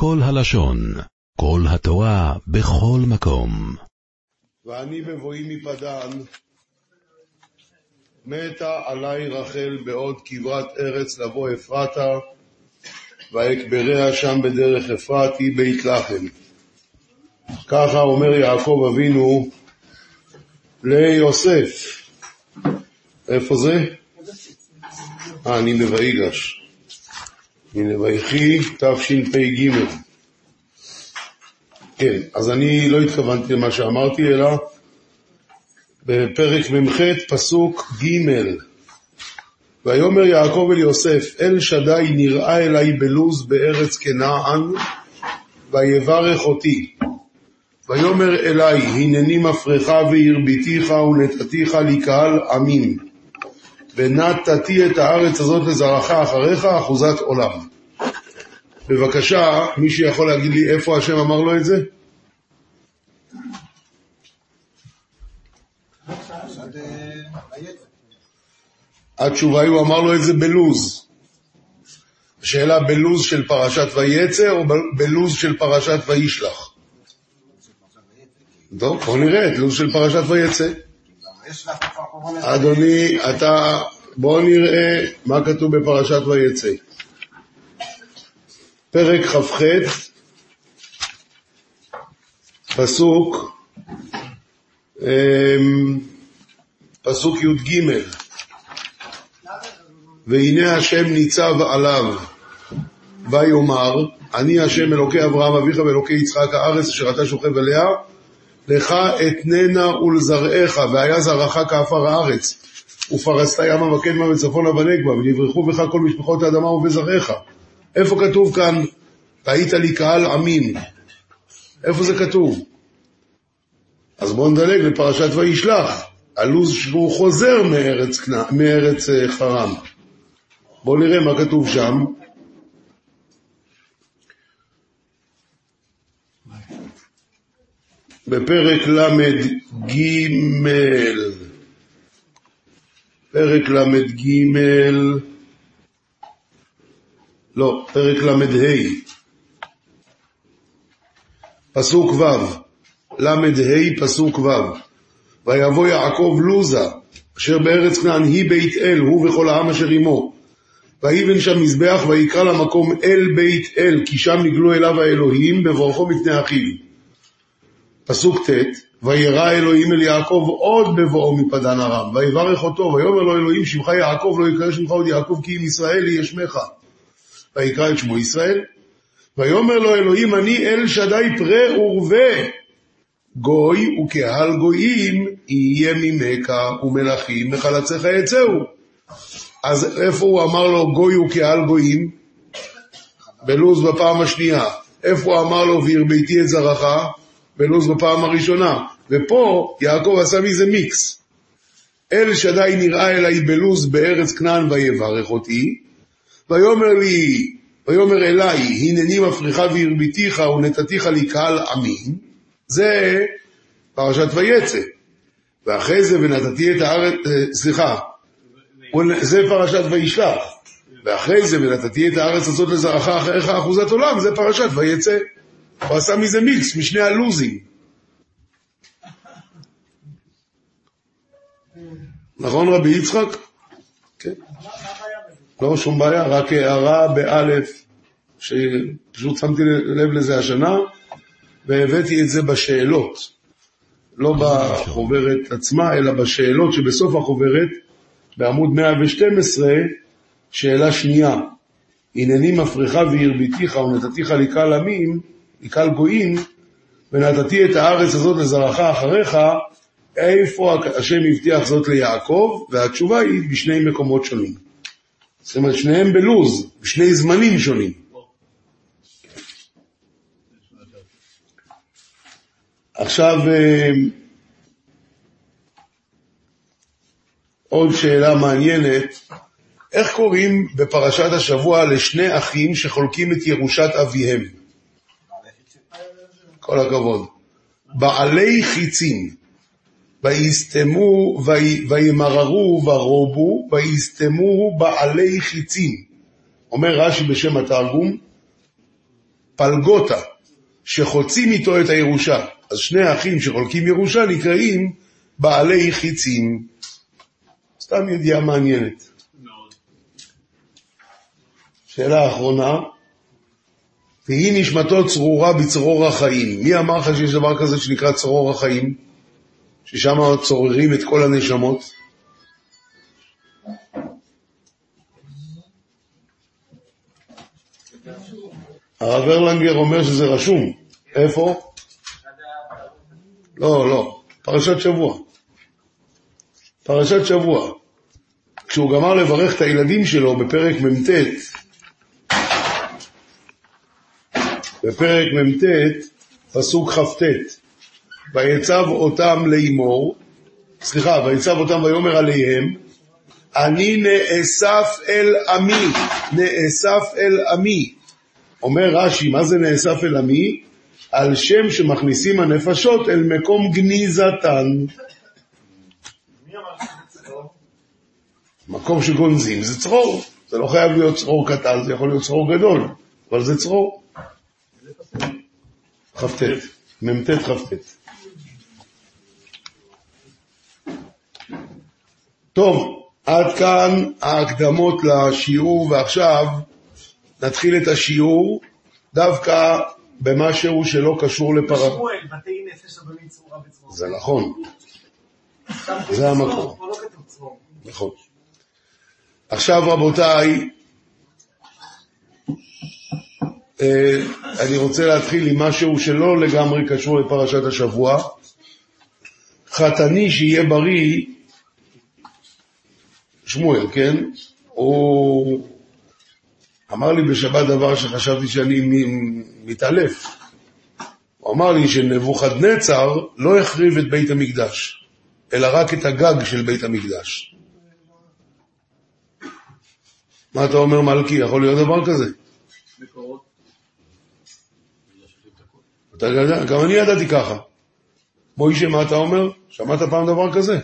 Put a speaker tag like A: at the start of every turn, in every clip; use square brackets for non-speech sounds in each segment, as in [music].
A: כל הלשון, כל התורה, בכל מקום.
B: ואני בבואי מפדן, מתה עלי רחל בעוד כברת ארץ לבוא אפרתה, ואקבריה שם בדרך אפרתי בית לחם. ככה אומר יעקב אבינו ליוסף. איפה זה? אה, אני בויגש. הנה ויחי תשפ"ג. כן, אז אני לא התכוונתי למה שאמרתי, אלא בפרק מ"ח, פסוק ג' ויאמר יעקב אל יוסף, אל שדי נראה אלי בלוז בארץ כנען, ויברך אותי. ויאמר אלי, הנני מפרך והרביתיך ונתתיך לקהל עמים, ונתתי את הארץ הזאת לזרעך אחריך אחוזת עולם. בבקשה, מי שיכול להגיד לי איפה השם אמר לו את זה? התשובה היא, הוא אמר לו את זה בלוז. השאלה בלוז של פרשת ויצא או בלוז של פרשת וישלח? טוב, בוא נראה את לוז של פרשת ויצא. אדוני, אתה, בוא נראה מה כתוב בפרשת ויצא. פרק כ"ח, פסוק, אמ, פסוק י"ג והנה השם ניצב עליו, ויאמר, אני השם אלוקי אברהם אביך ואלוקי יצחק הארץ אשר אתה שוכב עליה, לך אתננה ולזרעך, והיה זרעך כעפר הארץ, ופרסת ימה וקדמה וצפונה ונגבה, ונברחו בך כל משפחות האדמה ובזרעך. איפה כתוב כאן, והיית לי קהל עמים? איפה זה כתוב? אז בואו נדלג לפרשת וישלח, הלו"ז שהוא חוזר מארץ, מארץ אה, חרם. בואו נראה מה כתוב שם. בפרק ל"ג, פרק ל"ג, לא, פרק ל"ה, פסוק ו', ל"ה, פסוק ו', ויבוא יעקב לוזה, אשר בארץ כנען היא בית אל, הוא וכל העם אשר עמו. ויבן שם מזבח ויקרא למקום אל בית אל, כי שם נגלו אליו האלוהים בברכו מפני אחיו. פסוק ט', וירא אלוהים אל יעקב עוד בבואו מפדן ארם, ויברך אותו, ויאמר לו אלוהים שמך יעקב, לא יקרא שמך עוד יעקב, כי אם ישראל יהיה שמך. ויקרא את שמו ישראל. ויאמר לו אלוהים, אני אל שדי פרה ורבה. גוי וקהל גויים יהיה ממך ומלכים מחלציך יצאו. אז איפה הוא אמר לו גוי וקהל גויים? בלוז בפעם השנייה. איפה הוא אמר לו והרביתי את זרעך? בלוז בפעם הראשונה. ופה יעקב עשה מזה מיקס. אל שדי נראה אליי בלוז בארץ כנען ויברך אותי, ויאמר לי, ויאמר אליי, הנני מפריך והרביתיך ונתתיך לי קהל עמים, זה פרשת ויצא. ואחרי זה ונתתי את הארץ, אה, סליחה, זה פרשת וישלח. ואחרי זה ונתתי את הארץ הזאת לזרעך אחריך אחוזת עולם, זה פרשת ויצא. הוא עשה מזה מיקס, משני הלוזים. נכון רבי יצחק? כן. לא שום בעיה, רק הערה באלף, שפשוט שמתי לב לזה השנה, והבאתי את זה בשאלות. לא בחוברת עצמה, אלא בשאלות שבסוף החוברת, בעמוד 112, שאלה שנייה. הנני מפריך והרביתיך ונתתיך לקהל עמים, לקהל גויים, ונתתי את הארץ הזאת לזרעך אחריך, איפה השם הבטיח זאת ליעקב? והתשובה היא בשני מקומות שונים. זאת אומרת, שניהם בלוז, בשני זמנים שונים. עכשיו, אה, עוד שאלה מעניינת, איך קוראים בפרשת השבוע לשני אחים שחולקים את ירושת אביהם? כל הכבוד. בעלי חיצים, ויסתמו, וימררו ורובו, ויסתמו בעלי חיצים. אומר רש"י בשם התרגום, פלגותה, שחוצים איתו את הירושה. אז שני האחים שחולקים ירושה נקראים בעלי חיצים. סתם ידיעה מעניינת. שאלה אחרונה, והיא נשמתו צרורה בצרור החיים. מי אמר לך שיש דבר כזה שנקרא צרור החיים? ששם צוררים את כל הנשמות? הרב ארלנגר אומר שזה רשום. איפה? לא, לא, פרשת שבוע. פרשת שבוע. כשהוא גמר לברך את הילדים שלו בפרק מ"ט, בפרק מ"ט, פסוק כ"ט, ויצב אותם לאמור, סליחה, ויצב אותם ויאמר עליהם, אני נאסף אל עמי, נאסף אל עמי. אומר רש"י, מה זה נאסף אל עמי? על שם שמכניסים הנפשות אל מקום גניזתן. מקום שגונזים זה צרור, זה לא חייב להיות צרור קטן, זה יכול להיות צרור גדול, אבל זה צרור. כ"ט, מ"ט כ"ט. טוב, עד כאן ההקדמות לשיעור, ועכשיו נתחיל את השיעור דווקא במשהו שלא קשור לפרה. זה נכון, זה המקום. נכון. עכשיו רבותיי, אני רוצה להתחיל עם משהו שלא לגמרי קשור לפרשת השבוע. חתני שיהיה בריא, שמואל, כן? הוא אמר לי בשבת דבר שחשבתי שאני מתעלף. הוא אמר לי שנבוכדנצר לא החריב את בית המקדש, אלא רק את הגג של בית המקדש. מה אתה אומר מלכי? יכול להיות דבר כזה? יודע, גם אני ידעתי ככה. מוישה, מה אתה אומר? שמעת פעם דבר כזה?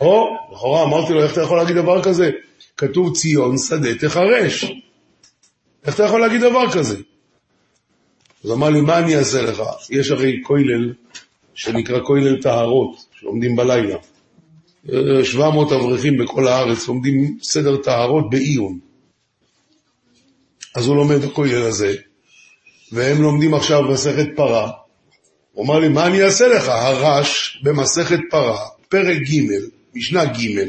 B: או, לכאורה אמרתי לו, איך אתה יכול להגיד דבר כזה? כתוב ציון שדה תחרש. איך אתה יכול להגיד דבר כזה? אז אמר לי, מה אני אעשה לך? יש הרי כולל שנקרא כולל טהרות, שלומדים בלילה. 700 אברכים בכל הארץ לומדים סדר טהרות בעיון. אז הוא לומד בכולל הזה, והם לומדים עכשיו מסכת פרה. הוא אמר לי, מה אני אעשה לך? הרש במסכת פרה, פרק ג', משנה ג',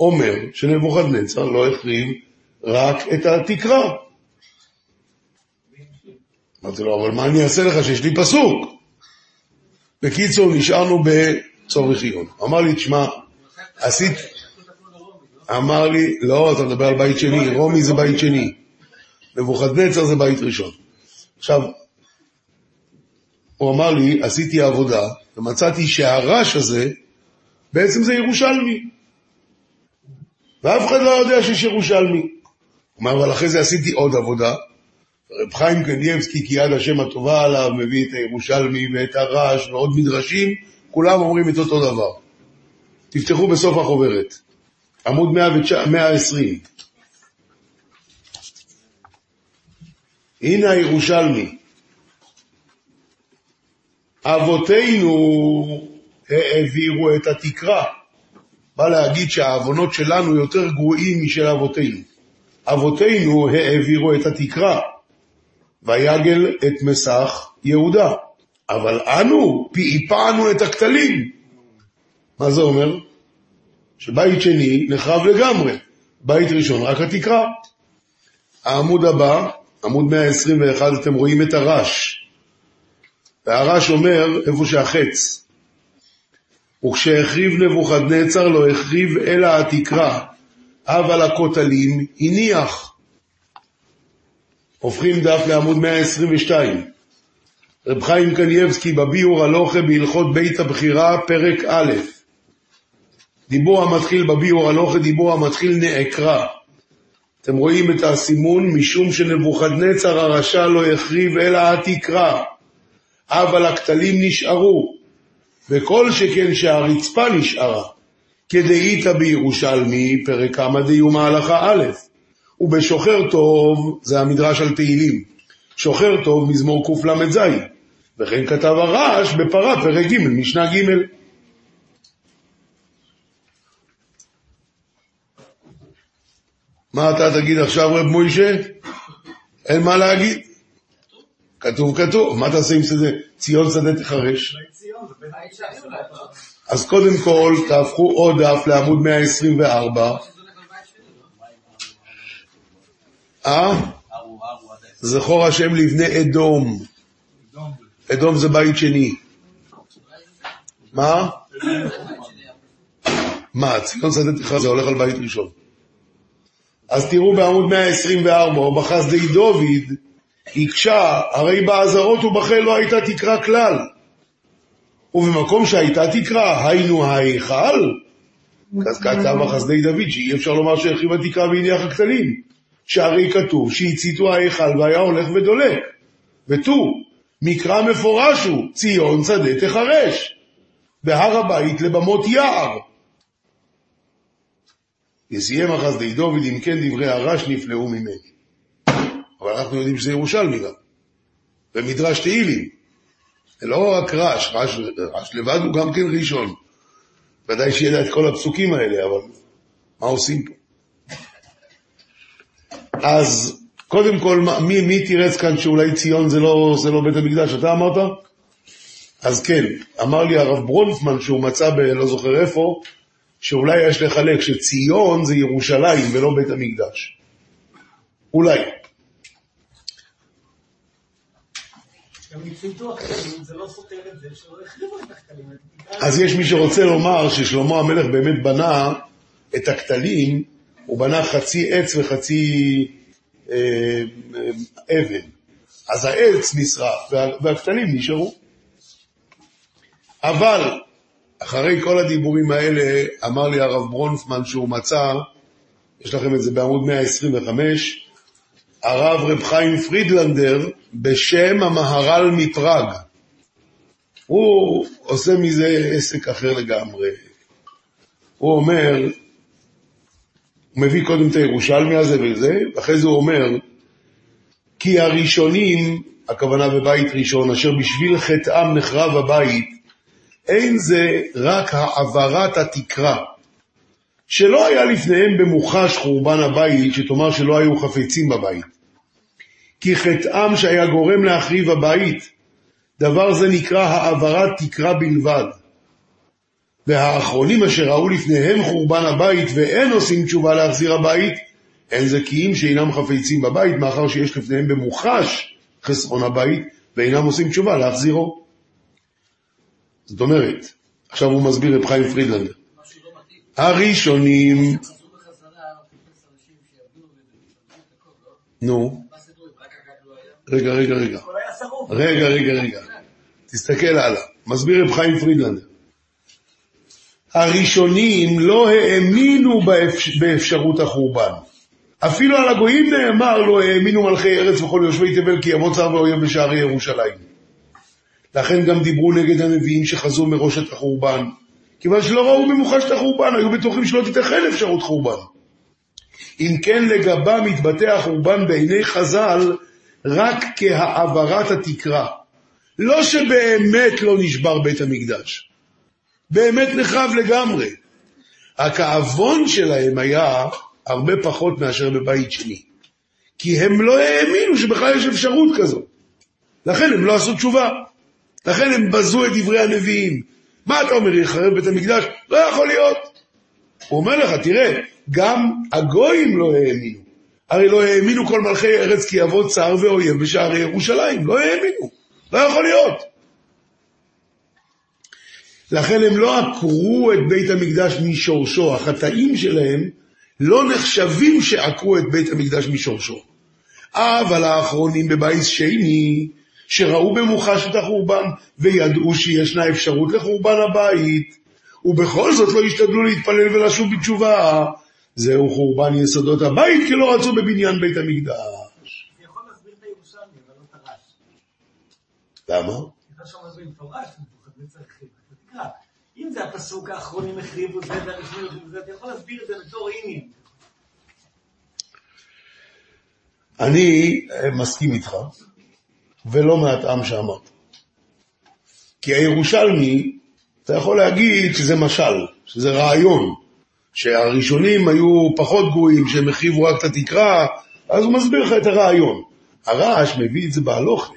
B: אומר שנבוכדנצר לא החריב רק את התקרה. אמרתי לו, אבל מה אני אעשה לך שיש לי פסוק? בקיצור, נשארנו בצורך עיון. אמר לי, תשמע, עשית... אמר לי, לא, אתה מדבר על בית שני, רומי זה בית שני, נבוכדנצר זה בית ראשון. עכשיו, הוא אמר לי, עשיתי עבודה, ומצאתי שהרש הזה, בעצם זה ירושלמי. ואף אחד לא יודע שיש ירושלמי. הוא אומר, אבל אחרי זה עשיתי עוד עבודה. רב חיים קניאבסקי, כי יד השם הטובה עליו, מביא את הירושלמי ואת הרש ועוד מדרשים, כולם אומרים את אותו דבר. תפתחו בסוף החוברת, עמוד 120. הנה הירושלמי. אבותינו העבירו את התקרה. בא להגיד שהעוונות שלנו יותר גרועים משל אבותינו. אבותינו העבירו את התקרה, ויגל את מסך יהודה. אבל אנו פעפענו את הכתלים. מה זה אומר? שבית שני נחרב לגמרי, בית ראשון רק התקרה. העמוד הבא, עמוד 121, אתם רואים את הרש. והרש אומר איפה שהחץ. וכשהחריב נבוכדנצר לא החריב אלא התקרה, אבל הכותלים הניח. הופכים דף לעמוד 122. רב חיים קנייבסקי בביאור הלוכה בהלכות בית הבחירה, פרק א', דיבור המתחיל בביאור הלוכה, דיבור המתחיל נעקרה. אתם רואים את הסימון, משום שנבוכדנצר הרשע לא החריב אלא התקרה, אבל הכתלים נשארו. וכל שכן שהרצפה נשארה, כדאיתא בירושלמי, פרק כמה דיומא הלכה א', ובשוחר טוב, זה המדרש על תהילים, שוחר טוב מזמור קל"ז, וכן כתב הרעש בפרה פרק ג', משנה ג'. מה אתה תגיד עכשיו רב מוישה? אין מה להגיד. כתוב כתוב, מה תעשה עם שדה? ציון שדה תחרש. אז קודם כל תהפכו עוד דף לעמוד 124. אה? זכור השם לבני אדום. אדום זה בית שני. מה? מה, ציון שדה תחרש זה הולך על בית ראשון. אז תראו בעמוד 124, בחסדי דוד, הקשה, הרי באזהרות ובחל לא הייתה תקרה כלל. ובמקום שהייתה תקרה, היינו ההיכל, אז כתב בחסדי דוד, שאי אפשר לומר שהרחיבה תקרה והניח הכתלים. שהרי כתוב שהציתו ההיכל והיה הולך ודולק. ותו, מקרא מפורש הוא, ציון שדה תחרש, והר הבית לבמות יער. יסיים החסדי דוד, אם כן דברי הרש נפלאו ממני. אבל אנחנו יודעים שזה ירושלמי גם, ומדרש תהילים. זה לא רק רש, רש, רש לבד הוא גם כן ראשון. ודאי שידע את כל הפסוקים האלה, אבל מה עושים פה? אז קודם כל, מי, מי תירץ כאן שאולי ציון זה לא, זה לא בית המקדש? אתה אמרת? אז כן, אמר לי הרב ברונפמן שהוא מצא ב... לא זוכר איפה, שאולי יש לחלק שציון זה ירושלים ולא בית המקדש. אולי. אז יש מי שרוצה לומר ששלמה המלך באמת בנה את הכתלים, הוא בנה חצי עץ וחצי אה, אה, אבן. אז העץ נשרף והכתלים נשארו. אבל אחרי כל הדיבורים האלה, אמר לי הרב ברונפמן שהוא מצא, יש לכם את זה בעמוד 125, הרב רב חיים פרידלנדר בשם המהר"ל מפראג. הוא עושה מזה עסק אחר לגמרי. הוא אומר, הוא מביא קודם את הירושלמי הזה וזה, ואחרי זה הוא אומר, כי הראשונים, הכוונה בבית ראשון, אשר בשביל חטאם נחרב הבית, אין זה רק העברת התקרה, שלא היה לפניהם במוחש חורבן הבית, שתאמר שלא היו חפצים בבית. כי חטאם שהיה גורם להחריב הבית, דבר זה נקרא העברת תקרה בלבד. והאחרונים אשר ראו לפניהם חורבן הבית ואין עושים תשובה להחזיר הבית, הם זכיים שאינם חפצים בבית, מאחר שיש לפניהם במוחש חסרון הבית, ואינם עושים תשובה להחזירו. זאת אומרת, עכשיו הוא מסביר את חיים פרידלנדר. הראשונים... נו. רגע, רגע, רגע. רגע, רגע, רגע. תסתכל הלאה. מסביר רב חיים פרידלנדר. הראשונים לא האמינו באפשרות החורבן. אפילו על הגויים נאמר לא האמינו מלכי ארץ וכל יושבי תבל כי יבוא צר ואויב בשערי ירושלים. לכן גם דיברו נגד הנביאים שחזו מראש את החורבן, כיוון שלא ראו במוחש את החורבן, היו בטוחים שלא תיתכן אפשרות חורבן. אם כן לגבם מתבטא החורבן בעיני חז"ל רק כהעברת התקרה. לא שבאמת לא נשבר בית המקדש, באמת נחרב לגמרי. הכאבון שלהם היה הרבה פחות מאשר בבית שני. כי הם לא האמינו שבכלל יש אפשרות כזו. לכן הם לא עשו תשובה. לכן הם בזו את דברי הנביאים. מה אתה אומר, יחרב בית המקדש? לא יכול להיות. הוא אומר לך, תראה, גם הגויים לא האמינו. הרי לא האמינו כל מלכי ארץ כי יבוא צר ואויב בשערי ירושלים. לא האמינו. לא יכול להיות. לכן הם לא עקרו את בית המקדש משורשו. החטאים שלהם לא נחשבים שעקרו את בית המקדש משורשו. אבל האחרונים בבית שני, שראו במוחש את החורבן וידעו שישנה אפשרות לחורבן הבית, ובכל זאת לא השתדלו להתפלל ולשוב בתשובה, זהו חורבן יסודות הבית, כי לא רצו בבניין בית המקדש.
C: זה יכול להסביר את הירושלמי, אבל לא את הרש.
B: למה?
C: כי שם זה מפורש. אם זה הפסוק האחרונים החריבו זה, זה הראשונים זה, אתה יכול להסביר את זה בתור אינים.
B: אני אה, מסכים איתך, ולא מהטעם שאמרת. כי הירושלמי, אתה יכול להגיד שזה משל, שזה רעיון, שהראשונים היו פחות גרועים, שהם החריבו רק את התקרה, אז הוא מסביר לך את הרעיון. הרעש מביא את זה בהלוכה.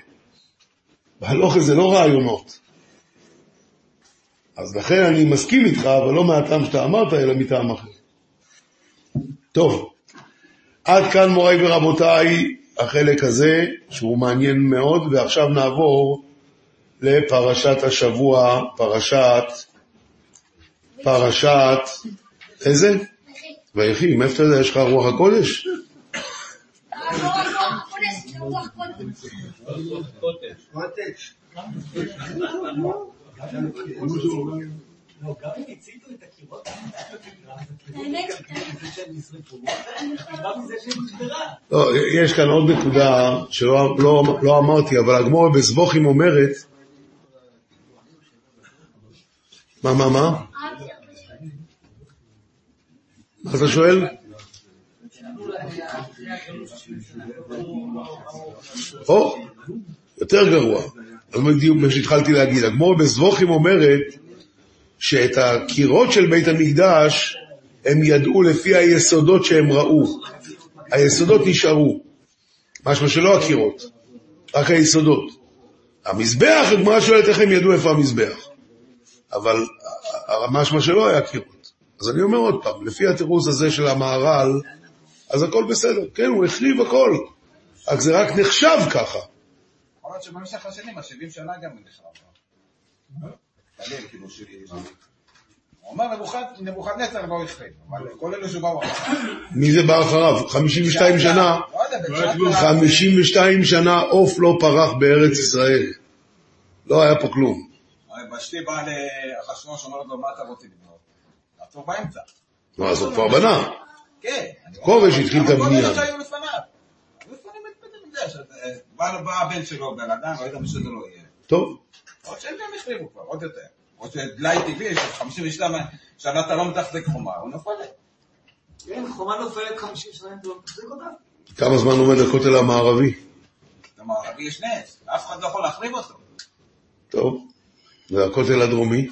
B: בהלוכה זה לא רעיונות. אז לכן אני מסכים איתך, אבל לא מהטעם שאתה אמרת, אלא מטעם אחר. טוב, עד כאן מוריי ורבותיי, החלק הזה, שהוא מעניין מאוד, ועכשיו נעבור לפרשת השבוע, פרשת, פרשת, איזה? ויחי, מאיפה אתה יודע, יש לך רוח הקודש?
C: לא, גם אם הציתו את הקירות.
B: לא, יש כאן עוד נקודה שלא לא, לא אמרתי, אבל הגמור בזבוכים אומרת, מה, מה, מה? מה אתה שואל? או, יותר גרוע. אז בדיוק מה שהתחלתי להגיד. הגמור בזבוכים אומרת שאת הקירות של בית המקדש הם ידעו לפי היסודות שהם ראו. היסודות נשארו. משמע שלא הקירות, רק היסודות. המזבח, הגמרא שואלת איך הם ידעו איפה המזבח. אבל משמע שלא היה קירות. אז אני אומר עוד פעם, לפי התירוץ הזה של המהר"ל, אז הכל בסדר. כן, הוא החריב הכל. רק זה רק נחשב ככה.
D: יכול להיות שבמשך השנים, ה-70 שנה גם נחרב. תעלה, כאילו, ש- הוא נבוכד- נבוכדנצר לא החריב, אבל כל אלה שבאו אחריו.
B: מי זה בא אחריו? 52 שנה,
D: לא יודע, בתשעת
B: 52 שנה עוף לא פרח בארץ ישראל. לא היה פה כלום.
D: ושתי בא לאחשוורוש, אומרת לו, מה אתה רוצה לבנות? לעצור באמצע.
B: נו, אז הוא כבר בנה.
D: כן.
B: כובש התחיל את הבנייה.
D: אלה שהיו לפניו. היו לפנים את בית המקדש. אז, בא בא הבן שלו, בן אדם, לא יודע מי שזה לא יהיה.
B: טוב,
D: עוד שהם גם החריבו כבר, עוד יותר. או שדלאי טבעי, ש-52 שנה אתה לא מתחזק חומה, הוא נופל.
C: כן, חומה נופלת 50 שנה, אתה לא מחזיק אותה?
B: כמה זמן עומד הכותל המערבי?
D: למערבי יש נס, אף אחד לא יכול להחריב אותו.
B: טוב, והכותל הדרומי?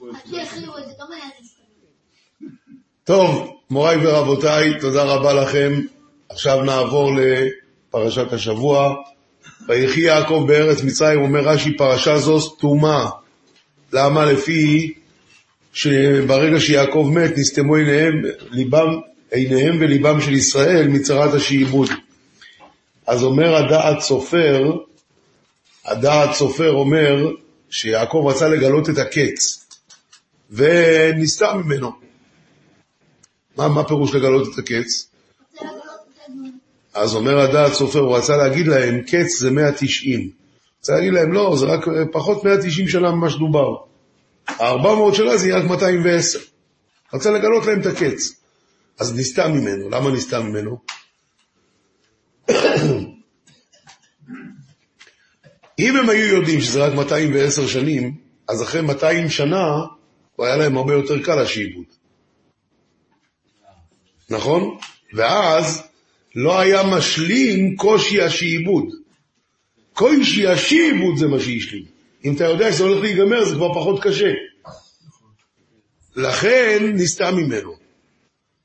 E: לא.
B: טוב, מוריי ורבותיי, תודה רבה לכם. עכשיו נעבור לפרשת השבוע. ויחי יעקב בארץ מצרים, אומר רש"י, פרשה זו סתומה. למה? לפי שברגע שיעקב מת, נסתמו עיניהם, ליבם, עיניהם וליבם של ישראל מצרת השעבוד. אז אומר הדעת סופר, הדעת סופר אומר שיעקב רצה לגלות את הקץ, ונסתר ממנו. מה, מה פירוש לגלות את הקץ?
E: זה לגלות את הדמות.
B: אז אומר הדעת סופר, הוא רצה להגיד להם, קץ זה 190. רצה להגיד להם, לא, זה רק אה, פחות 190 שנה ממה שדובר. ה-400 שנה זה יהיה רק 210. רצה לגלות להם את הקץ. אז נסתם ממנו. למה נסתם ממנו? [coughs] אם הם היו יודעים שזה רק 210 שנים, אז אחרי 200 שנה, הוא היה להם הרבה יותר קל השעבוד. נכון? ואז לא היה משלים קושי השעבוד. קושי השעבוד זה מה שהשלים. אם אתה יודע שזה הולך להיגמר, זה כבר פחות קשה. לכן נסתם ממנו.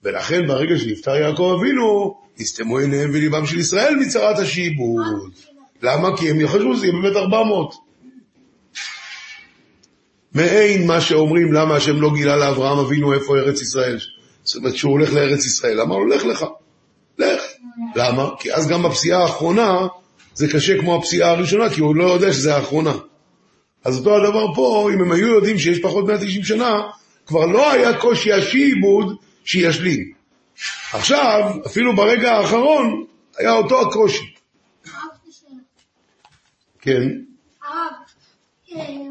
B: ולכן ברגע שנפטר יעקב אבינו, נסתמו עיניהם וליבם של ישראל מצרת השעבוד. למה? כי הם חשבו שזה יהיה באמת 400. מעין מה שאומרים למה השם לא גילה לאברהם אבינו איפה ארץ ישראל. זאת אומרת שהוא הולך לארץ ישראל, אמר לו לך לך, לך. למה? כי אז גם בפסיעה האחרונה זה קשה כמו הפסיעה הראשונה, כי הוא לא יודע שזה האחרונה. אז אותו הדבר פה, אם הם היו יודעים שיש פחות 190 שנה, כבר לא היה קושי השעבוד שישלים. עכשיו, אפילו ברגע האחרון, היה אותו הקושי. כן,
E: אה, יש לי-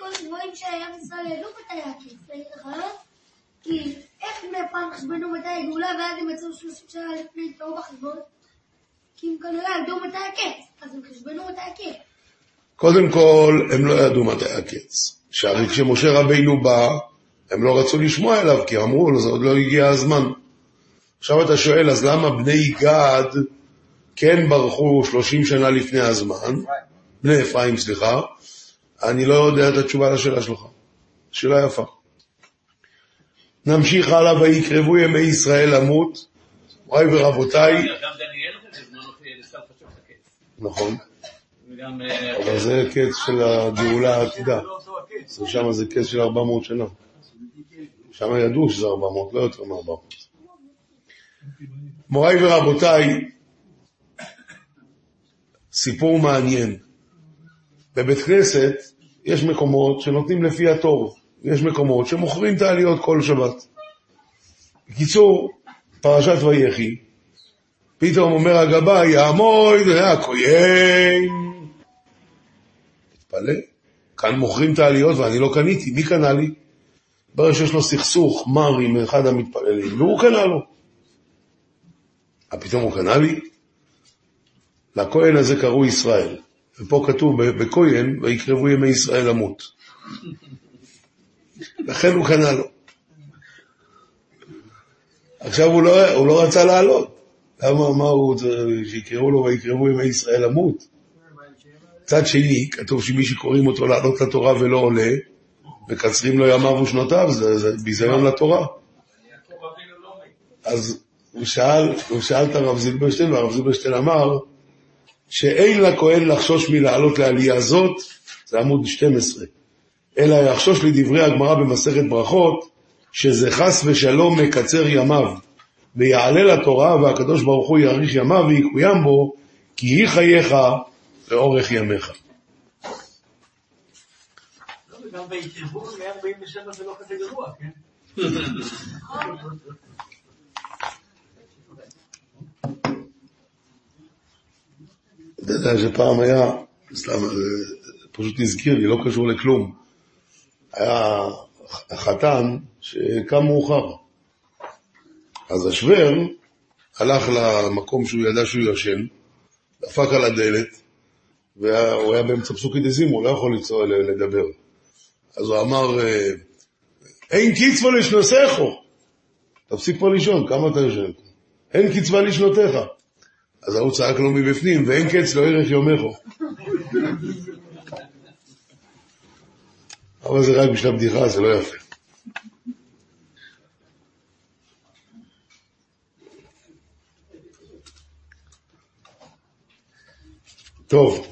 E: כל מיני דברים שעם ישראל העלו? כי איך פעם חשבנו מתי הגאולה ואז הם יצאו 30 שנה לפני טעו בחשבון? כי הם כנראה ידעו מתי הקץ, אז הם חשבנו מתי הקץ.
B: קודם כל, הם לא ידעו מתי הקץ. שהרי כשמשה רבינו בא, הם לא רצו לשמוע אליו, כי אמרו לו, זה עוד לא הגיע הזמן. עכשיו אתה שואל, אז למה בני גד כן ברחו 30 שנה לפני הזמן? בני אפרים, סליחה. אני לא יודע את התשובה לשאלה שלך. שאלה יפה. נמשיך הלאה, ויקרבו ימי ישראל למות. מוריי ורבותיי. נכון.
F: אה,
B: אבל זה קץ של הגאולה העתידה.
C: לא.
B: אז שם זה קץ של 400 שנה. שם ידעו שזה 400, לא יותר מ-400. מוריי ורבותיי, סיפור מעניין. בבית כנסת יש מקומות שנותנים לפי התור, יש מקומות שמוכרים את העליות כל שבת. בקיצור, פרשת ויחי, פתאום אומר הגבאי, יעמוד הכהן. תתפלא, כאן מוכרים את העליות ואני לא קניתי, מי קנה לי? ברגע שיש לו סכסוך מר עם אחד המתפללים, והוא קנה לו. פתאום הוא קנה לי? לכהן הזה קראו ישראל. ופה כתוב בכהן, ויקרבו ימי ישראל למות. לכן הוא קנה לו. עכשיו הוא לא, הוא לא רצה לעלות. למה, מה הוא, שיקראו לו ויקרבו ימי ישראל למות? מצד שני, כתוב שמי שקוראים אותו לעלות לתורה ולא עולה, מקצרים לו ימיו ושנותיו, זה ביזיון לתורה. אז הוא שאל, הוא שאל את הרב זילברשטיין, והרב זילברשטיין אמר שאין לכהן לחשוש מלעלות לעלייה זאת, זה עמוד 12, אלא יחשוש לדברי הגמרא במסכת ברכות, שזה חס ושלום מקצר ימיו, ויעלה לתורה, והקדוש ברוך הוא יאריך ימיו ויקוים בו, כי היא חייך לאורך ימיך.
C: לא, וגם ויקרבו 147 זה לא כזה גרוע, כן?
B: אתה יודע שפעם היה, סתם, פשוט הזכיר לי, לא קשור לכלום. היה חתן שקם מאוחר. אז השוור הלך למקום שהוא ידע שהוא ישן, דפק על הדלת, והוא היה באמצע פסוקי דזימו, הוא לא יכול לצוע לדבר. אז הוא אמר, אה, אין קצבו לשנוסךו. תפסיק פה לישון, כמה אתה יושן? אין קצבה לשנותיך. אז ההוא צעק לו מבפנים, ואין קץ לא ערך יומךו. אבל זה רק בשביל הבדיחה, זה לא יפה. טוב,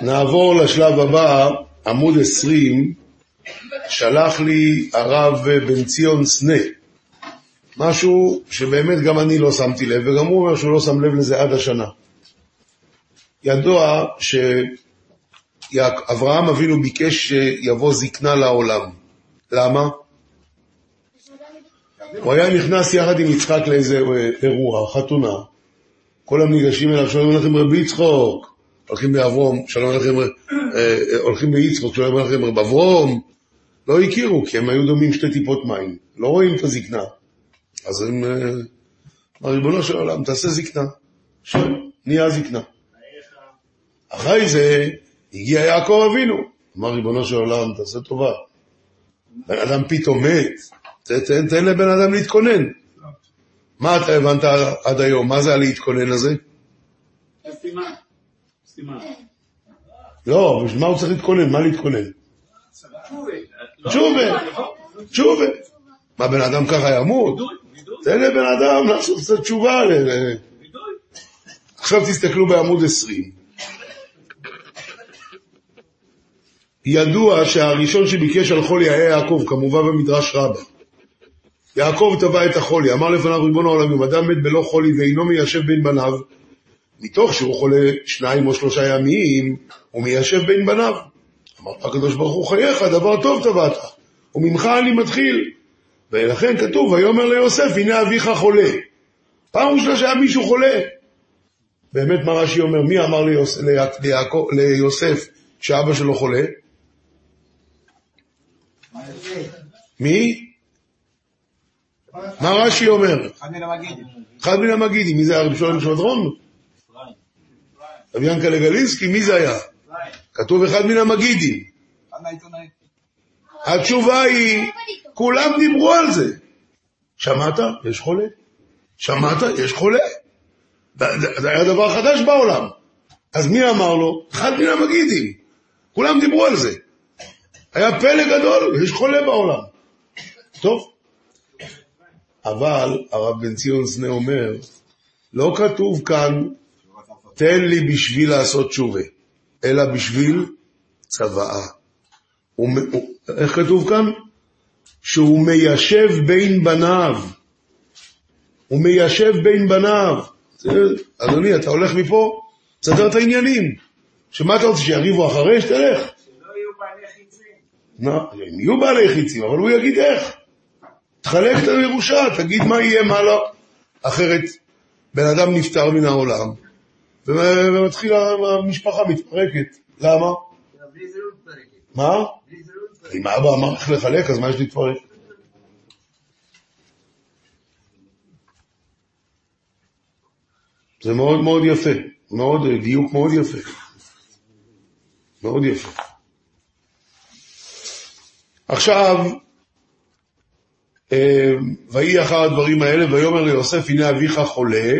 B: נעבור לשלב הבא, עמוד 20, שלח לי הרב בן ציון סנה, משהו שבאמת גם אני לא שמתי לב, וגם הוא אומר שהוא לא שם לב לזה עד השנה. ידוע שאברהם אבינו ביקש שיבוא זקנה לעולם. למה? הוא היה נכנס יחד עם יצחק לאיזה אירוע, חתונה. כולם ניגשים אליו, שואלים לכם רבי יצחוק, הולכים באברום, שלום לכם, אה, אה, הולכים ליצחוק, שואלים לכם רב אברום. לא הכירו, כי הם היו דומים שתי טיפות מים. לא רואים את הזקנה. אז הם, אה, ריבונו של עולם, תעשה זקנה. נהיה זקנה. אחרי זה הגיע יעקב אבינו. אמר ריבונו של עולם, תעשה טובה. בן אדם פתאום מת, תן, תן לבן אדם להתכונן. מה אתה הבנת עד היום? מה זה הלהתכונן הזה? לא, בשביל מה הוא צריך להתכונן? מה להתכונן? תשובה, תשובה. מה, בן אדם ככה ימות? תן לבן אדם לעשות קצת תשובה. עכשיו תסתכלו בעמוד 20. ידוע שהראשון שביקש על חולי היה יעקב, כמובן במדרש רבה. יעקב טבע את החולי, אמר לפניו ריבון העולם, אם אדם מת בלא חולי ואינו מיישב בין בניו, מתוך שהוא חולה שניים או שלושה ימים, הוא מיישב בין בניו. אמר הקדוש ברוך הוא, חייך, דבר טוב טבעת, וממך אני מתחיל. ולכן כתוב, ויאמר ליוסף, הנה אביך חולה. פעם ראשונה שהיה מישהו חולה. באמת מה רש"י אומר, מי אמר ליוס, ליע, ליעקב, ליוסף שאבא שלו חולה? מי? מה רש"י אומר?
D: אחד מן המגידים.
B: אחד מן המגידים, מי זה היה? רבי שולם שבדרון? רבי ינקלה גלינסקי, מי זה היה? כתוב אחד מן המגידים. התשובה היא, כולם דיברו על זה. שמעת? יש חולה. שמעת? יש חולה. זה היה דבר חדש בעולם. אז מי אמר לו? אחד מן המגידים. כולם דיברו על זה. היה פלא גדול, יש חולה בעולם. טוב. אבל הרב בן ציון סנה אומר, לא כתוב כאן, תן לי בשביל לעשות תשובה, אלא בשביל צוואה. הוא, הוא, איך כתוב כאן? שהוא מיישב בין בניו. הוא מיישב בין בניו. אדוני, אתה הולך מפה, תסדר את העניינים. שמה אתה רוצה, שיריבו אחרי? שתלך.
C: שלא יהיו בעלי חיצים.
B: לא, הם יהיו בעלי חיצים, אבל הוא יגיד איך. תחלק את הירושה, תגיד מה יהיה, מה לא. אחרת, בן אדם נפטר מן העולם, ומתחיל, המשפחה מתפרקת. למה? מה? אם אבא אמר איך לחלק, אז מה יש להתפרק? זה מאוד מאוד יפה, מאוד, דיוק מאוד יפה. מאוד יפה. עכשיו, אה, ויהי אחר הדברים האלה, ויאמר ליוסף, הנה אביך חולה.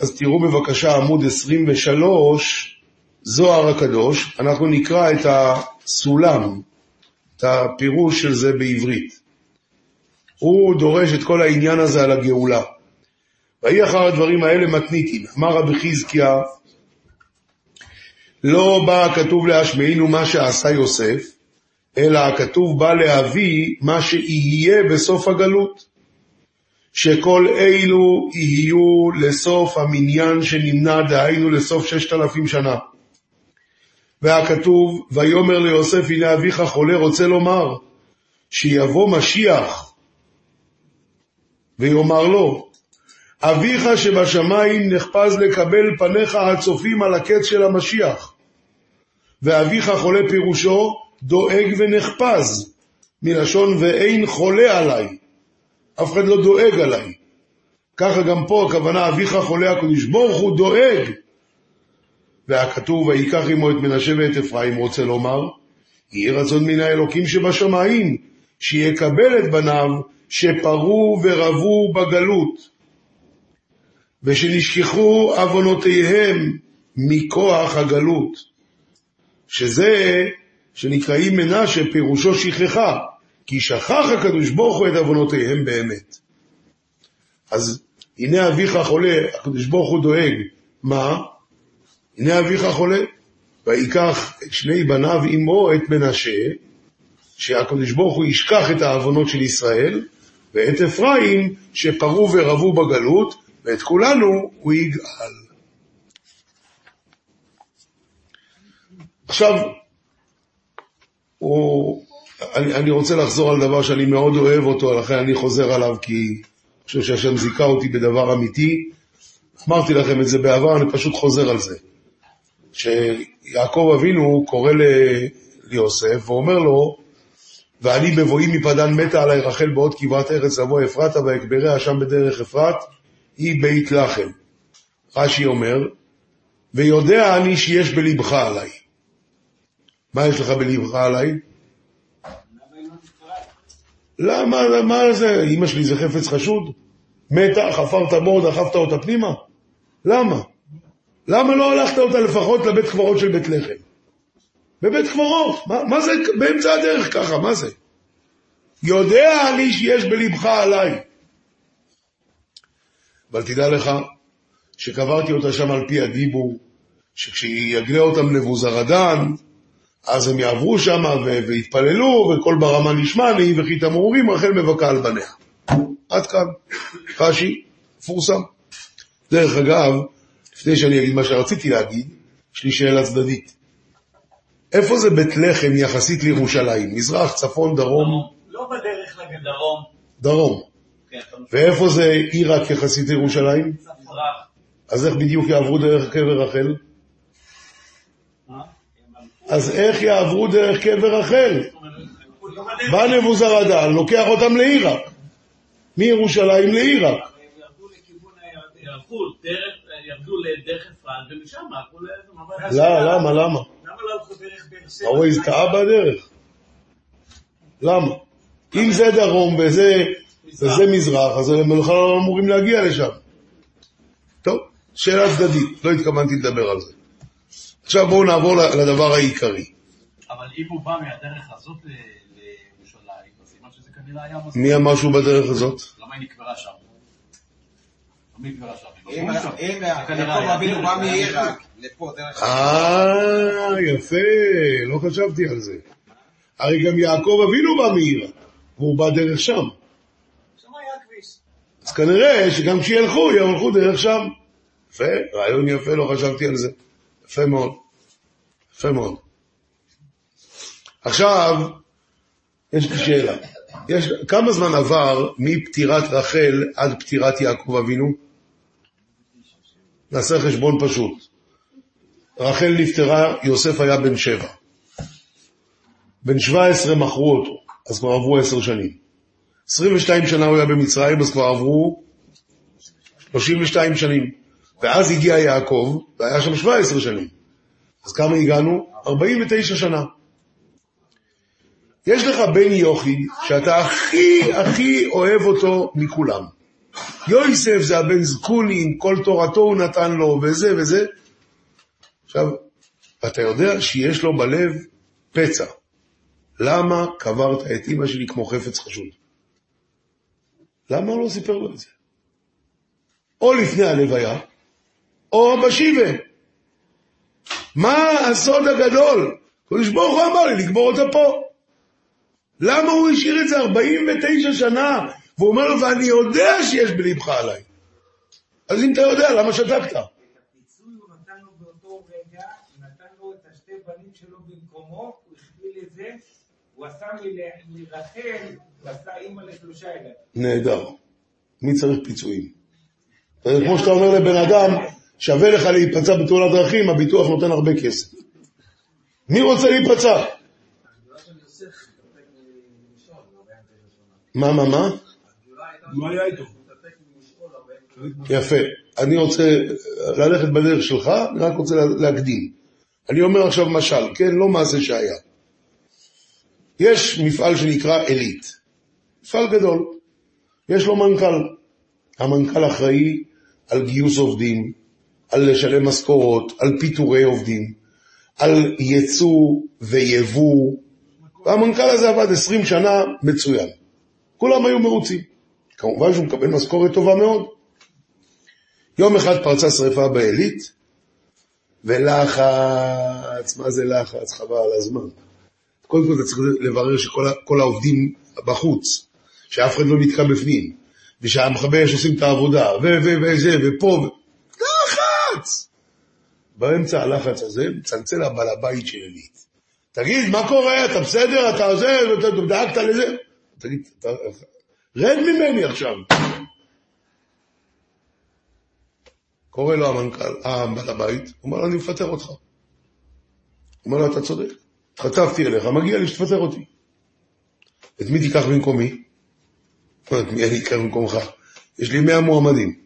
B: אז תראו בבקשה עמוד 23, זוהר הקדוש, אנחנו נקרא את הסולם, את הפירוש של זה בעברית. הוא דורש את כל העניין הזה על הגאולה. ויהי אחר הדברים האלה מתניתין. אמר רבי חזקיה, לא בא הכתוב להשמיענו מה שעשה יוסף, אלא הכתוב בא להביא מה שיהיה בסוף הגלות. שכל אלו יהיו לסוף המניין שנמנע, דהיינו לסוף ששת אלפים שנה. והכתוב, ויאמר ליוסף, הנה אביך חולה, רוצה לומר, שיבוא משיח, ויאמר לו, אביך שבשמיים נחפז לקבל פניך הצופים על הקץ של המשיח. ואביך חולה פירושו דואג ונחפז, מלשון ואין חולה עליי. אף אחד לא דואג עליי. ככה גם פה הכוונה אביך חולה הקדוש ברוך הוא דואג. והכתוב ויקח עמו את מנשה ואת אפרים רוצה לומר, יהי רצון מן האלוקים שבשמיים, שיקבל את בניו שפרו ורבו בגלות. ושנשכחו עוונותיהם מכוח הגלות, שזה שנקראים מנשה פירושו שכחה, כי שכח הקדוש ברוך הוא את עוונותיהם באמת. אז הנה אביך חולה, הקדוש ברוך הוא דואג, מה? הנה אביך חולה, ויקח את שני בניו עמו את מנשה, שהקדוש ברוך הוא ישכח את העוונות של ישראל, ואת אפרים שפרו ורבו בגלות, ואת כולנו הוא יגאל. עכשיו, הוא, אני, אני רוצה לחזור על דבר שאני מאוד אוהב אותו, לכן אני חוזר עליו, כי אני חושב שהשם זיכה אותי בדבר אמיתי. אמרתי לכם את זה בעבר, אני פשוט חוזר על זה. שיעקב אבינו קורא ל- ליוסף ואומר לו, ואני בבואי מפדן מתה עלי רחל בעוד כברת ארץ לבוא אפרתה ואקבריה שם בדרך אפרת, היא בית לחם. רש"י אומר, ויודע אני שיש בלבך עליי. מה יש לך בלבך עליי? למה, מה זה, אמא שלי זה חפץ חשוד? מתה, חפרת בור, דחפת אותה פנימה? למה? למה לא הלכת אותה לפחות לבית קברות של בית לחם? בבית קברות, מה, מה זה באמצע הדרך ככה, מה זה? יודע אני שיש בלבך עליי. אבל תדע לך שקברתי אותה שם על פי הדיבור, שכשיגלה אותם נבוזרדן, אז הם יעברו שם ויתפללו, וכל ברמה נשמע לי, וכי תמרורים רחל מבכה על בניה. עד כאן. רש"י, מפורסם. דרך אגב, לפני שאני אגיד מה שרציתי להגיד, יש לי שאלה צדדית. איפה זה בית לחם יחסית לירושלים? מזרח, צפון, דרום?
C: לא בדרך לגדה.
F: דרום.
B: דרום.
F: כן,
B: ואיפה זה עיראק יחסית לירושלים? אז איך בדיוק יעברו דרך קבר רחל? אז איך יעברו דרך קבר רחל? בא נבוזרדן, לוקח אותם לעיראק. מירושלים לעיראק.
F: הם ירדו לכיוון הירדן. ירדו דרך, ירדו לדרך אפרת, ומשם הלכו מבט.
B: לא, למה, למה?
C: למה לא הלכו דרך באר שבע?
B: הווייז טעה בדרך. למה? אם זה דרום וזה, וזה מזרח, אז הם בכלל לא אמורים להגיע לשם. טוב, שאלה צדדית, לא התכוונתי לדבר על זה. עכשיו בואו נעבור לדבר העיקרי.
F: אבל אם הוא בא מהדרך הזאת לירושלים, אז סימן שזה כנראה היה מספיק.
B: מי אמר שהוא בדרך הזאת?
F: למה היא נקברה שם? למה היא נקברה שם?
D: אם
F: היא שם.
D: אם
F: זה כנראה
D: יעקב
F: היה
D: אבינו
F: דרך,
D: בא
F: היה
D: מעיראק לפה דרך...
B: אה, יפה, לא חשבתי על זה. הרי גם יעקב אבינו בא מעיראק, והוא בא דרך שם.
C: שם היה כביש.
B: אז כנראה שגם כשילכו, ילכו דרך שם. יפה, רעיון יפה, לא חשבתי על זה. יפה מאוד. יפה מאוד. עכשיו, יש לי שאלה. יש, כמה זמן עבר מפטירת רחל עד פטירת יעקב אבינו? נעשה חשבון פשוט. רחל נפטרה, יוסף היה בן שבע. בן שבע עשרה מכרו אותו, אז כבר עברו עשר שנים. 22 שנה הוא היה במצרים, אז כבר עברו 32 שנים. ואז הגיע יעקב, והיה שם 17 שנים. אז כמה הגענו? 49 שנה. יש לך בן יוכי, שאתה הכי הכי אוהב אותו מכולם. יויסף זה הבן זקוני, עם כל תורתו הוא נתן לו, וזה וזה. עכשיו, אתה יודע שיש לו בלב פצע. למה קברת את אמא שלי כמו חפץ חשוד? למה הוא לא סיפר לו את זה? או לפני הלוויה, או בשיבה. מה הסוד הגדול? קדוש ברוך הוא אמר לי לקבור אותה פה. למה הוא השאיר את זה 49 שנה? והוא אומר לו, ואני יודע שיש בלבך עליי. אז אם אתה יודע, למה שתקת?
G: הוא עשה מרחל, הוא עשה אימא לשלושה ילדים.
B: נהדר. מי צריך פיצויים? כמו שאתה אומר לבן אדם, שווה לך להיפצע בתאונת דרכים, הביטוח נותן הרבה כסף. מי רוצה להיפצע? מה, מה, מה?
C: מה היה איתו?
B: יפה. אני רוצה ללכת בדרך שלך, אני רק רוצה להקדים. אני אומר עכשיו משל, כן? לא מעשה שהיה. יש מפעל שנקרא עילית. מפעל גדול. יש לו מנכ"ל. המנכ"ל אחראי על גיוס עובדים, על לשלם משכורות, על פיטורי עובדים, על ייצוא ויבוא. והמנכ"ל הזה עבד 20 שנה מצוין. כולם היו מרוצים. כמובן שהוא מקבל משכורת טובה מאוד. יום אחד פרצה שרפה בעילית, ולחץ, מה זה לחץ? חבל על הזמן. קודם כל אתה צריך לברר שכל העובדים בחוץ, שאף אחד לא נתקע בפנים, ושהמכבי אש עושים את העבודה, וזה, ופה. לחץ! באמצע הלחץ הזה מצלצל הבעל הבית של עילית. תגיד, מה קורה? אתה בסדר? אתה זה? אתה דאגת לזה? תגיד. רד ממני עכשיו. קורא לו המנכ"ל, הבעל הבית, הוא אומר לו, אני מפטר אותך. הוא אומר לו, אתה צודק, התחצפתי אליך, מגיע לי שתפטר אותי. את מי תיקח במקומי? את מי אני אקח במקומך? יש לי מאה מועמדים.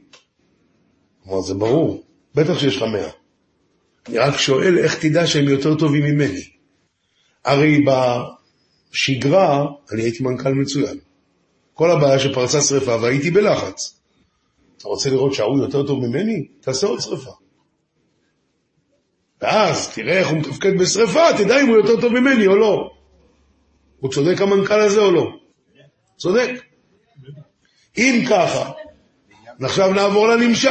B: הוא אמר, זה ברור, בטח שיש לך מאה. אני רק שואל איך תדע שהם יותר טובים ממני. הרי בשגרה אני הייתי מנכ"ל מצוין. כל הבעיה שפרצה שרפה והייתי בלחץ. אתה רוצה לראות שההוא יותר טוב ממני? תעשה עוד שרפה. ואז תראה איך הוא מתפקד בשרפה, תדע אם הוא יותר טוב ממני או לא. הוא צודק המנכ"ל הזה או לא? צודק. אם ככה, עכשיו נעבור לנמשל.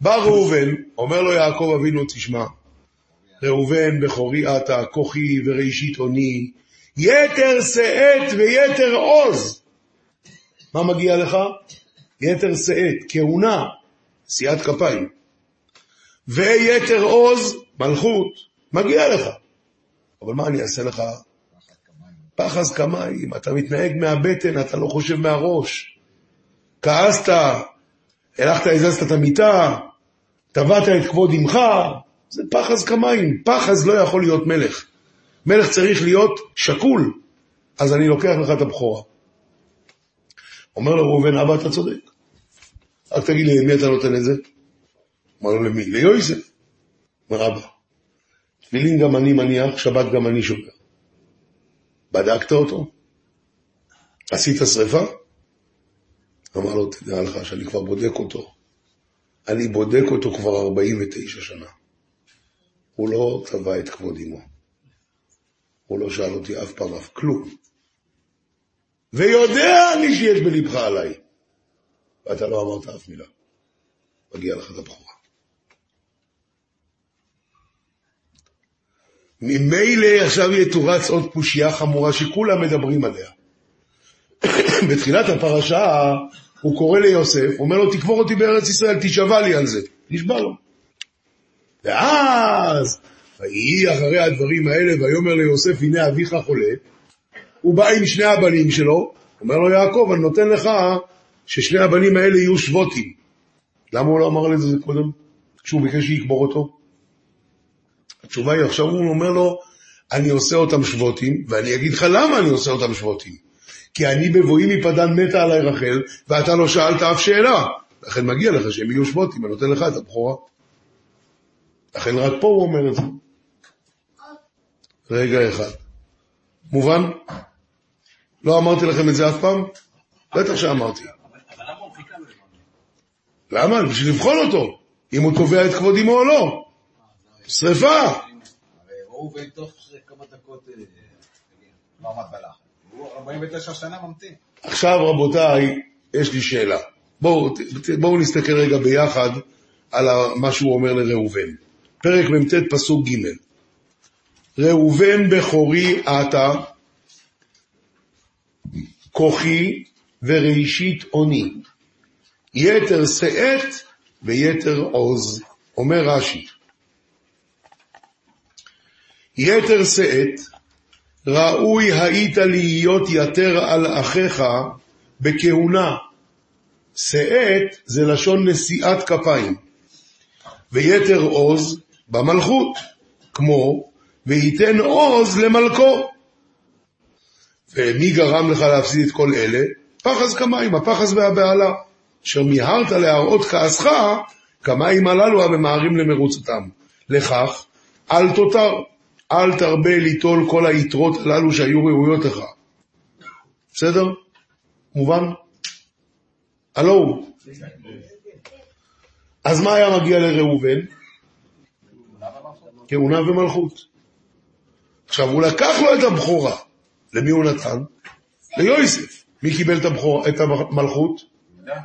B: בא ראובן, אומר לו יעקב אבינו, תשמע, ראובן בכורי אתה, כוחי וראשית אוני, יתר שאת ויתר עוז. מה מגיע לך? יתר שאת, כהונה, שיאת כפיים. ויתר עוז, מלכות, מגיע לך. אבל מה אני אעשה לך? פחז כמיים, אתה מתנהג מהבטן, אתה לא חושב מהראש. כעסת, הלכת, הזזת את המיטה, טבעת את כבוד אמך, זה פחז כמיים. פחז לא יכול להיות מלך. מלך צריך להיות שקול, אז אני לוקח לך את הבכורה. אומר לו ראובן, אבא, אתה צודק. רק תגיד לי, למי אתה נותן את זה? אמר לו, למי? ליוסף. אומר, אבא, תפילין גם אני מניח, שבת גם אני שומר. בדקת אותו? עשית שרפה? אמר לו, תדע לך שאני כבר בודק אותו. אני בודק אותו כבר 49 שנה. הוא לא תבע את כבוד אמו. הוא לא שאל אותי אף פעם אף כלום. ויודע אני שיש בלבך עליי. ואתה לא אמרת אף מילה. מגיע לך את הבכורה. ממילא עכשיו יתורץ עוד פושייה חמורה שכולם מדברים עליה. [coughs] בתחילת הפרשה הוא קורא ליוסף, אומר לו תקבור אותי בארץ ישראל, תשבע לי על זה. נשבע לו. ואז, ויהי אחרי הדברים האלה, ויאמר ליוסף, הנה אביך חולה, הוא בא עם שני הבנים שלו, אומר לו יעקב, אני נותן לך ששני הבנים האלה יהיו שבוטים. למה הוא לא אמר לזה קודם? כשהוא ביקש שיקבור אותו? התשובה היא, עכשיו הוא אומר לו, אני עושה אותם שבוטים, ואני אגיד לך למה אני עושה אותם שבוטים. כי אני בבואי מפדן מתה עליי רחל, ואתה לא שאלת אף שאלה. לכן מגיע לך שהם יהיו שבוטים, אני נותן לך את הבכורה. לכן רק פה הוא אומר את זה. רגע אחד. מובן? לא אמרתי לכם את זה אף פעם? בטח שאמרתי.
F: למה?
B: בשביל לבחון אותו, אם הוא תובע את כבוד אמו או לא. שרפה.
D: הרי ראובן תוך כמה דקות לא עמד בלחץ. הוא 49 שנה ממתין.
B: עכשיו רבותיי, יש לי שאלה. בואו, בואו נסתכל רגע ביחד על מה שהוא אומר לראובן. פרק מ"ט פסוק ג' ראובן בכורי אתה, כוחי וראשית אוני, יתר שאת ויתר עוז, אומר רש"י. יתר שאת, ראוי היית להיות יתר על אחיך בכהונה. שאת זה לשון נשיאת כפיים, ויתר עוז במלכות, כמו וייתן עוז למלכו. ומי גרם לך להפסיד את כל אלה? פחז כמים, הפחז והבהלה, אשר מיהרת להראות כעסך, כמים הללו הממהרים למרוצתם. לכך, אל תותר, אל תרבה ליטול כל היתרות הללו שהיו ראויות לך. בסדר? מובן? הלו. אז מה היה מגיע לראובן? כהונה ומלכות. עכשיו, הוא לקח לו את הבכורה. למי הוא נתן? ליוסף. מי קיבל את, הבכור, את המלכות?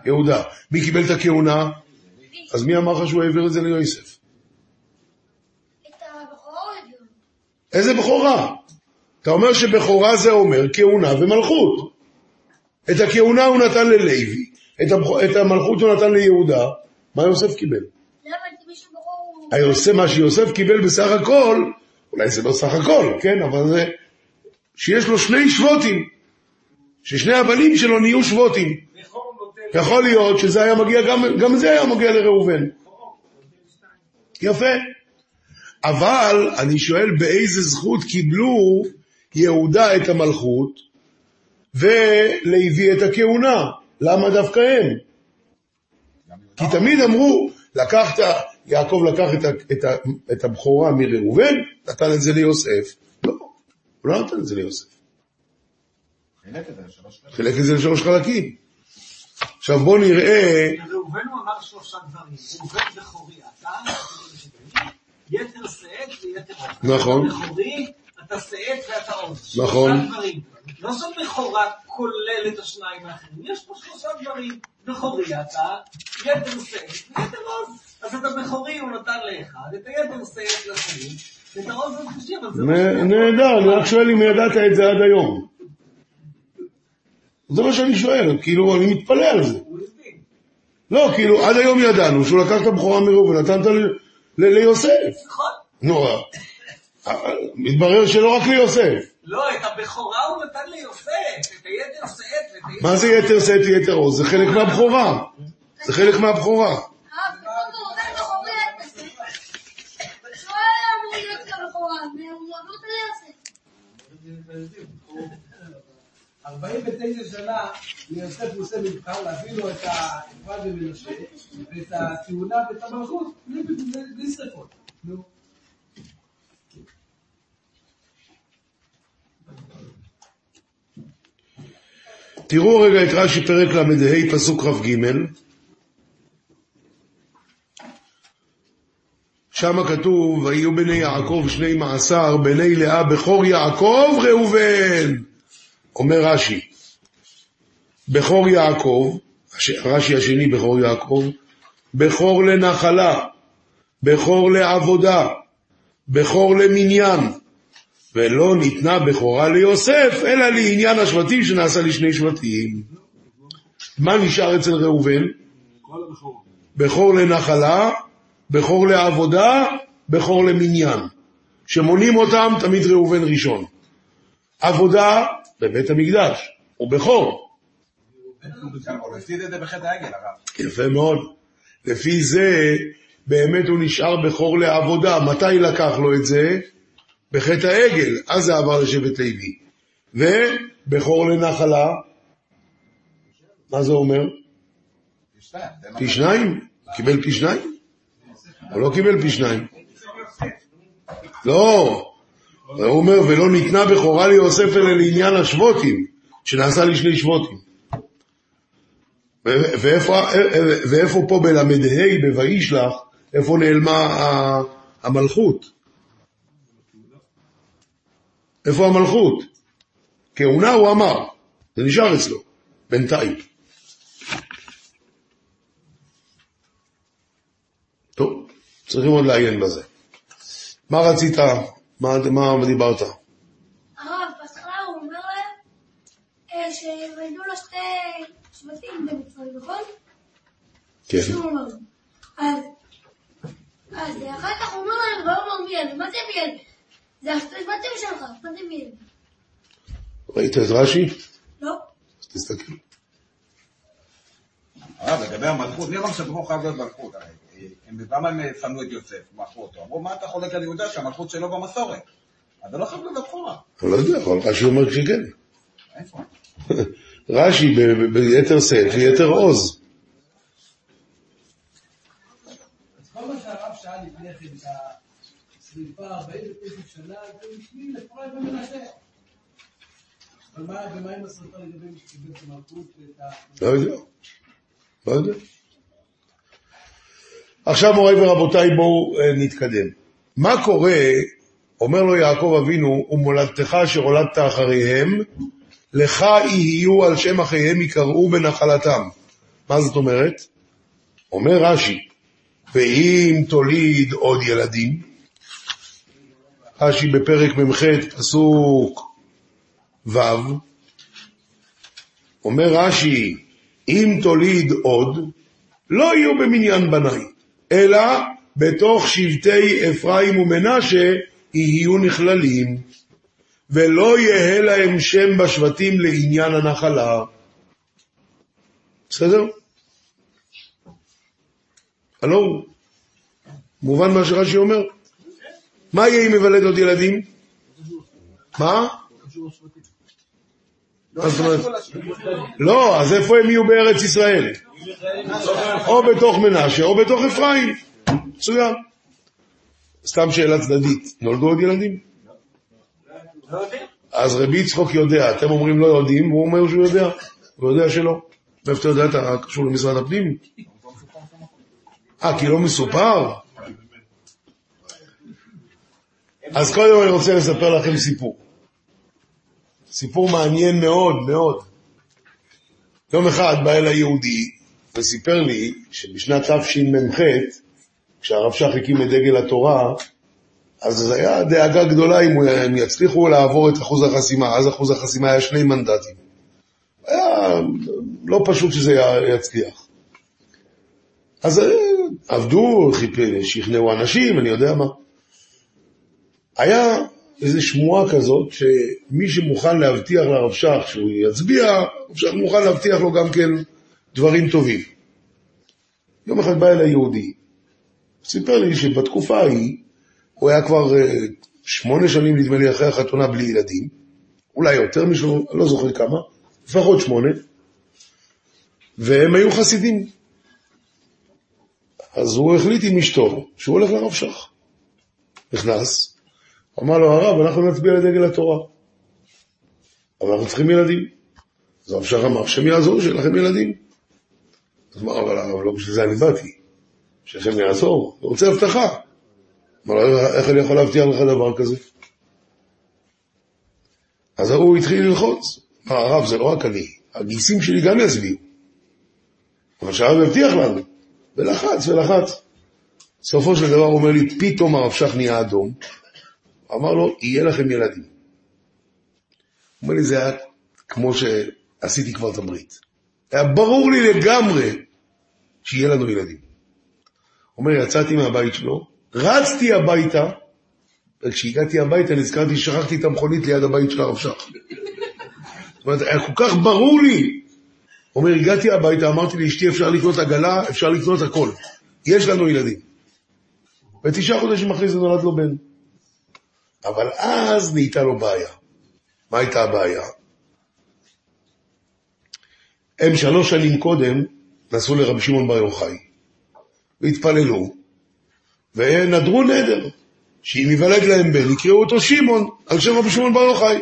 B: יהודה. מי קיבל את הכהונה? אז מי אמר לך שהוא העביר את זה ליוסף?
E: את הבכורה הוא הביאו.
B: איזה בכורה? אתה אומר שבכורה זה אומר כהונה ומלכות. את הכהונה הוא נתן ללוי, את, הבכ... את המלכות הוא נתן ליהודה, מה יוסף קיבל? היוסף, מה שיוסף קיבל בסך הכל, אולי זה לא סך הכל, כן, אבל זה שיש לו שני שבוטים, ששני הבנים שלו נהיו שבוטים. יכול להיות שזה היה מגיע, גם, גם זה היה מגיע לראובן. יפה. אבל אני שואל באיזה זכות קיבלו יהודה את המלכות ולוי את הכהונה? למה דווקא הם? כי תמיד אמרו, לקחת, יעקב לקח את, ה, את, ה, את הבכורה מראובן, נתן את זה ליוסף. לא, הוא לא נתן את זה ליוסף.
D: חילק את זה לשלוש חלקים.
B: חילק את זה לשלוש חלקים. עכשיו בואו נראה,
C: ראובן הוא אמר שלושה דברים. ראובן בכורי אתה, יתר שאת ויתר עוז.
B: נכון.
C: אתה בכורי, אתה שאת ואתה עוז.
B: נכון.
C: לא זו בכורה כוללת השניים האחרים, יש פה שלושה דברים. בכורי אתה, יתר שאת ויתר עוז. אז את הבכורי הוא נתן לאחד, את היתר שאת לשני, ואת העוז לשלישי, אבל זה
B: נ- נהדר, אני רק שואל אם ידעת את זה עד היום. זה מה שאני שואל, כאילו, אני מתפלא על זה. לא, כאילו, עד היום ידענו שהוא לקח את הבכורה מראובן, נתן אותה ל- ל- ליוסף.
C: נכון.
B: נו, אה, מתברר שלא רק ליוסף.
C: לא, את הבכורה הוא נתן ליוסף, את היתר שאת.
B: מה זה יתר שאת ויתר עוז? זה חלק מהבכורה. זה חלק מהבכורה.
E: אה, ליוסף.
H: 49 שנה ליוסף עושה מבחר להביא לו את האפרת ומנשה ואת הכהונה ואת המלכות בלי שרפות. נו.
B: תראו רגע את רש"י פרק ל"ה פסוק כ"ג. שם כתוב, ויהיו בני יעקב שני מעשר, בני לאה בכור יעקב ראובן. אומר רש"י, בכור יעקב, רש"י השני בכור יעקב, בכור לנחלה, בכור לעבודה, בכור למניין, ולא ניתנה בכורה ליוסף, אלא לעניין השבטים שנעשה לשני שבטים. מה נשאר אצל ראובן? בכור לנחלה, בכור לעבודה, בכור למניין. שמונים אותם תמיד ראובן ראשון. עבודה בבית המקדש, הוא בכור.
D: הוא הפסיד את זה בחטא העגל, הרב.
B: יפה מאוד. לפי זה, באמת הוא נשאר בכור לעבודה. מתי לקח לו את זה? בחטא העגל, אז זה עבר לשבט לוי. ובכור לנחלה, מה זה אומר?
D: פי
B: שניים? קיבל פי שניים? הוא לא קיבל פי שניים. לא, הוא אומר, ולא ניתנה בכורה ליוסף אלא לעניין השבוטים, שנעשה לשני שבוטים. ואיפה, ואיפה פה בל"ה, ב"וישלח", איפה נעלמה המלכות? איפה המלכות? כהונה הוא אמר, זה נשאר אצלו, בינתיים. טוב, צריכים עוד לעיין בזה. מה רצית? מה, מה דיברת?
E: הרב, בהתחלה הוא אומר להם אה, שויתנו לו שתי שבטים במצרים, נכון?
B: כן.
E: אז, אז אחר כך הוא אומר להם, ויאמר מי אלה? מה זה מי אלה? זה השתי שבטים שלך, מה זה מי אלה?
B: ראית את רש"י?
E: לא.
B: אז תסתכל.
D: הרב, לגבי המלכות, מי אמר שבו חייב להיות מלכות? למה הם שנאו את יוסף, מכרו אותו? אמרו, מה אתה חולק על יהודה שהמלכות שלו במסורת? אז זה לא חייב להיות.
B: אני לא יודע, אבל רש"י אומר שכן.
D: איפה? [laughs]
B: רש"י ביתר שאת ויתר עוז.
H: כן, את השריפה 49 שנה, זה בשביל לפרט ומנשה. אבל מה, ומה עם השריפה לגבי מי שקיבל את המלכות ואת ה...
B: לא יודע. לא יודע. עכשיו מוריי ורבותיי בואו אה, נתקדם. מה קורה, אומר לו יעקב אבינו, ומולדתך אשר הולדת אחריהם, לך יהיו על שם אחיהם יקראו בנחלתם. מה זאת אומרת? אומר רש"י, ואם תוליד עוד ילדים, רש"י בפרק מ"ח פסוק ו', אומר רש"י, אם תוליד עוד, לא יהיו במניין בניי, אלא בתוך שבטי אפרים ומנשה יהיו נכללים, ולא יהא להם שם בשבטים לעניין הנחלה. בסדר? הלו, מובן מה שרש"י אומר? מה יהיה אם יוולד עוד ילדים? מה? לא, אז איפה הם יהיו בארץ ישראל? או בתוך מנשה או בתוך אפרים. מצוין. סתם שאלה צדדית, נולדו עוד ילדים?
C: לא.
B: אז רבי יצחוק יודע, אתם אומרים לא יודעים, והוא אומר שהוא יודע, הוא יודע שלא. מאיפה אתה יודע, אתה קשור למשרד הפנים? אה, כי לא מסופר? אז קודם אני רוצה לספר לכם סיפור. סיפור מעניין מאוד מאוד. יום אחד בא אליי יהודי וסיפר לי שבשנת תשמ"ח, כשהרב שך הקים את דגל התורה, אז זו הייתה דאגה גדולה אם הם יצליחו לעבור את אחוז החסימה, אז אחוז החסימה היה שני מנדטים. היה לא פשוט שזה יצליח. אז אה, עבדו, שכנעו אנשים, אני יודע מה. היה איזו שמועה כזאת, שמי שמוכן להבטיח לרב שך שהוא יצביע, הרב שך מוכן להבטיח לו גם כן דברים טובים. יום אחד בא אליי יהודי, סיפר לי שבתקופה ההיא, הוא היה כבר אה, שמונה שנים, נדמה לי, אחרי החתונה בלי ילדים, אולי יותר אני לא זוכר כמה, לפחות שמונה, והם היו חסידים. אז הוא החליט עם אשתו שהוא הולך לרב שך. נכנס, אמר לו, הרב, אנחנו נצביע לדגל התורה, אבל אנחנו צריכים ילדים. אז הרב שך אמר, השם יעזור שיהיה לכם ילדים. אז אמר, אבל הרב, לא בשביל זה אני באתי. שהשם יעזור, הוא רוצה הבטחה. אמר לו, איך אני יכול להבטיח לך דבר כזה? אז הוא התחיל ללחוץ. אמר, הרב, זה לא רק אני, הגיסים שלי גם יצביעו. אבל שהרב יבטיח לנו. ולחץ ולחץ. בסופו של דבר הוא אומר לי, פתאום הרב שך נהיה אדום. אמר לו, יהיה לכם ילדים. הוא אומר לי, זה היה כמו שעשיתי כבר את הברית. היה ברור לי לגמרי שיהיה לנו ילדים. הוא אומר, יצאתי מהבית שלו, רצתי הביתה, וכשהגעתי הביתה נזכרתי ששכחתי את המכונית ליד הבית של הרב שך. זאת אומרת, היה כל כך ברור לי. אומר, הגעתי הביתה, אמרתי לאשתי, אפשר לקנות עגלה, אפשר לקנות הכל. יש לנו ילדים. ותשעה חודשים אחרי זה נולד לו בן. אבל אז נהייתה לו בעיה. מה הייתה הבעיה? הם שלוש שנים קודם נסעו לרבי שמעון בר יוחאי, והתפללו, ונדרו נדר, שאם ייוולד להם בן, יקראו אותו שמעון, על שם רבי שמעון בר יוחאי.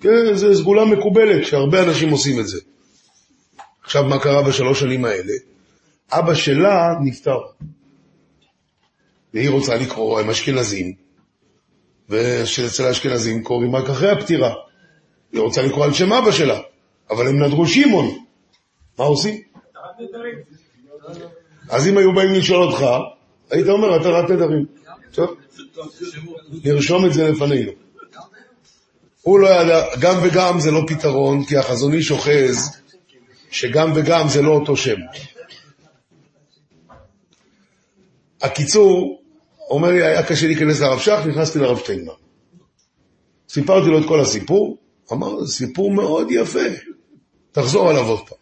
B: כן, זו סגולה מקובלת, שהרבה אנשים עושים את זה. עכשיו, מה קרה בשלוש שנים האלה? אבא שלה נפטר. והיא רוצה לקרוא, הם אשכנזים, ושאצל האשכנזים קוראים רק אחרי הפטירה. היא רוצה לקרוא על שם אבא שלה, אבל הם נדרו שמעון. מה עושים? אז אם היו באים לשאול אותך, היית אומר, התרת נדרים. טוב, נרשום את זה לפנינו. הוא לא ידע, גם וגם זה לא פתרון, כי החזון איש אוחז שגם וגם זה לא אותו שם. הקיצור, אומר לי, היה קשה להיכנס לרב שך, נכנסתי לרב שטיינמן. סיפרתי לו את כל הסיפור, אמר, זה סיפור מאוד יפה, תחזור עליו עוד פעם.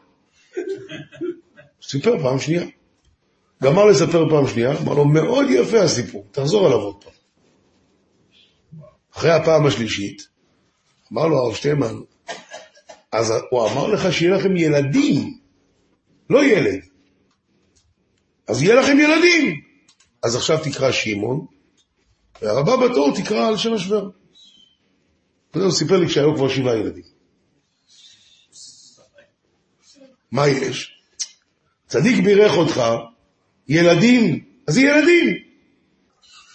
B: סיפר פעם שנייה. גמר לספר פעם שנייה, אמר לו, מאוד יפה הסיפור, תחזור עליו עוד פעם. אחרי הפעם השלישית, אמר לו הרב שטיימן, אז הוא אמר לך שיהיה לכם ילדים, לא ילד. אז יהיה לכם ילדים. אז עכשיו תקרא שמעון, והרבה בתור תקרא על שם השוור. הוא סיפר לי כשהיו כבר שבעה ילדים. מה יש? צדיק בירך אותך, ילדים, אז זה ילדים.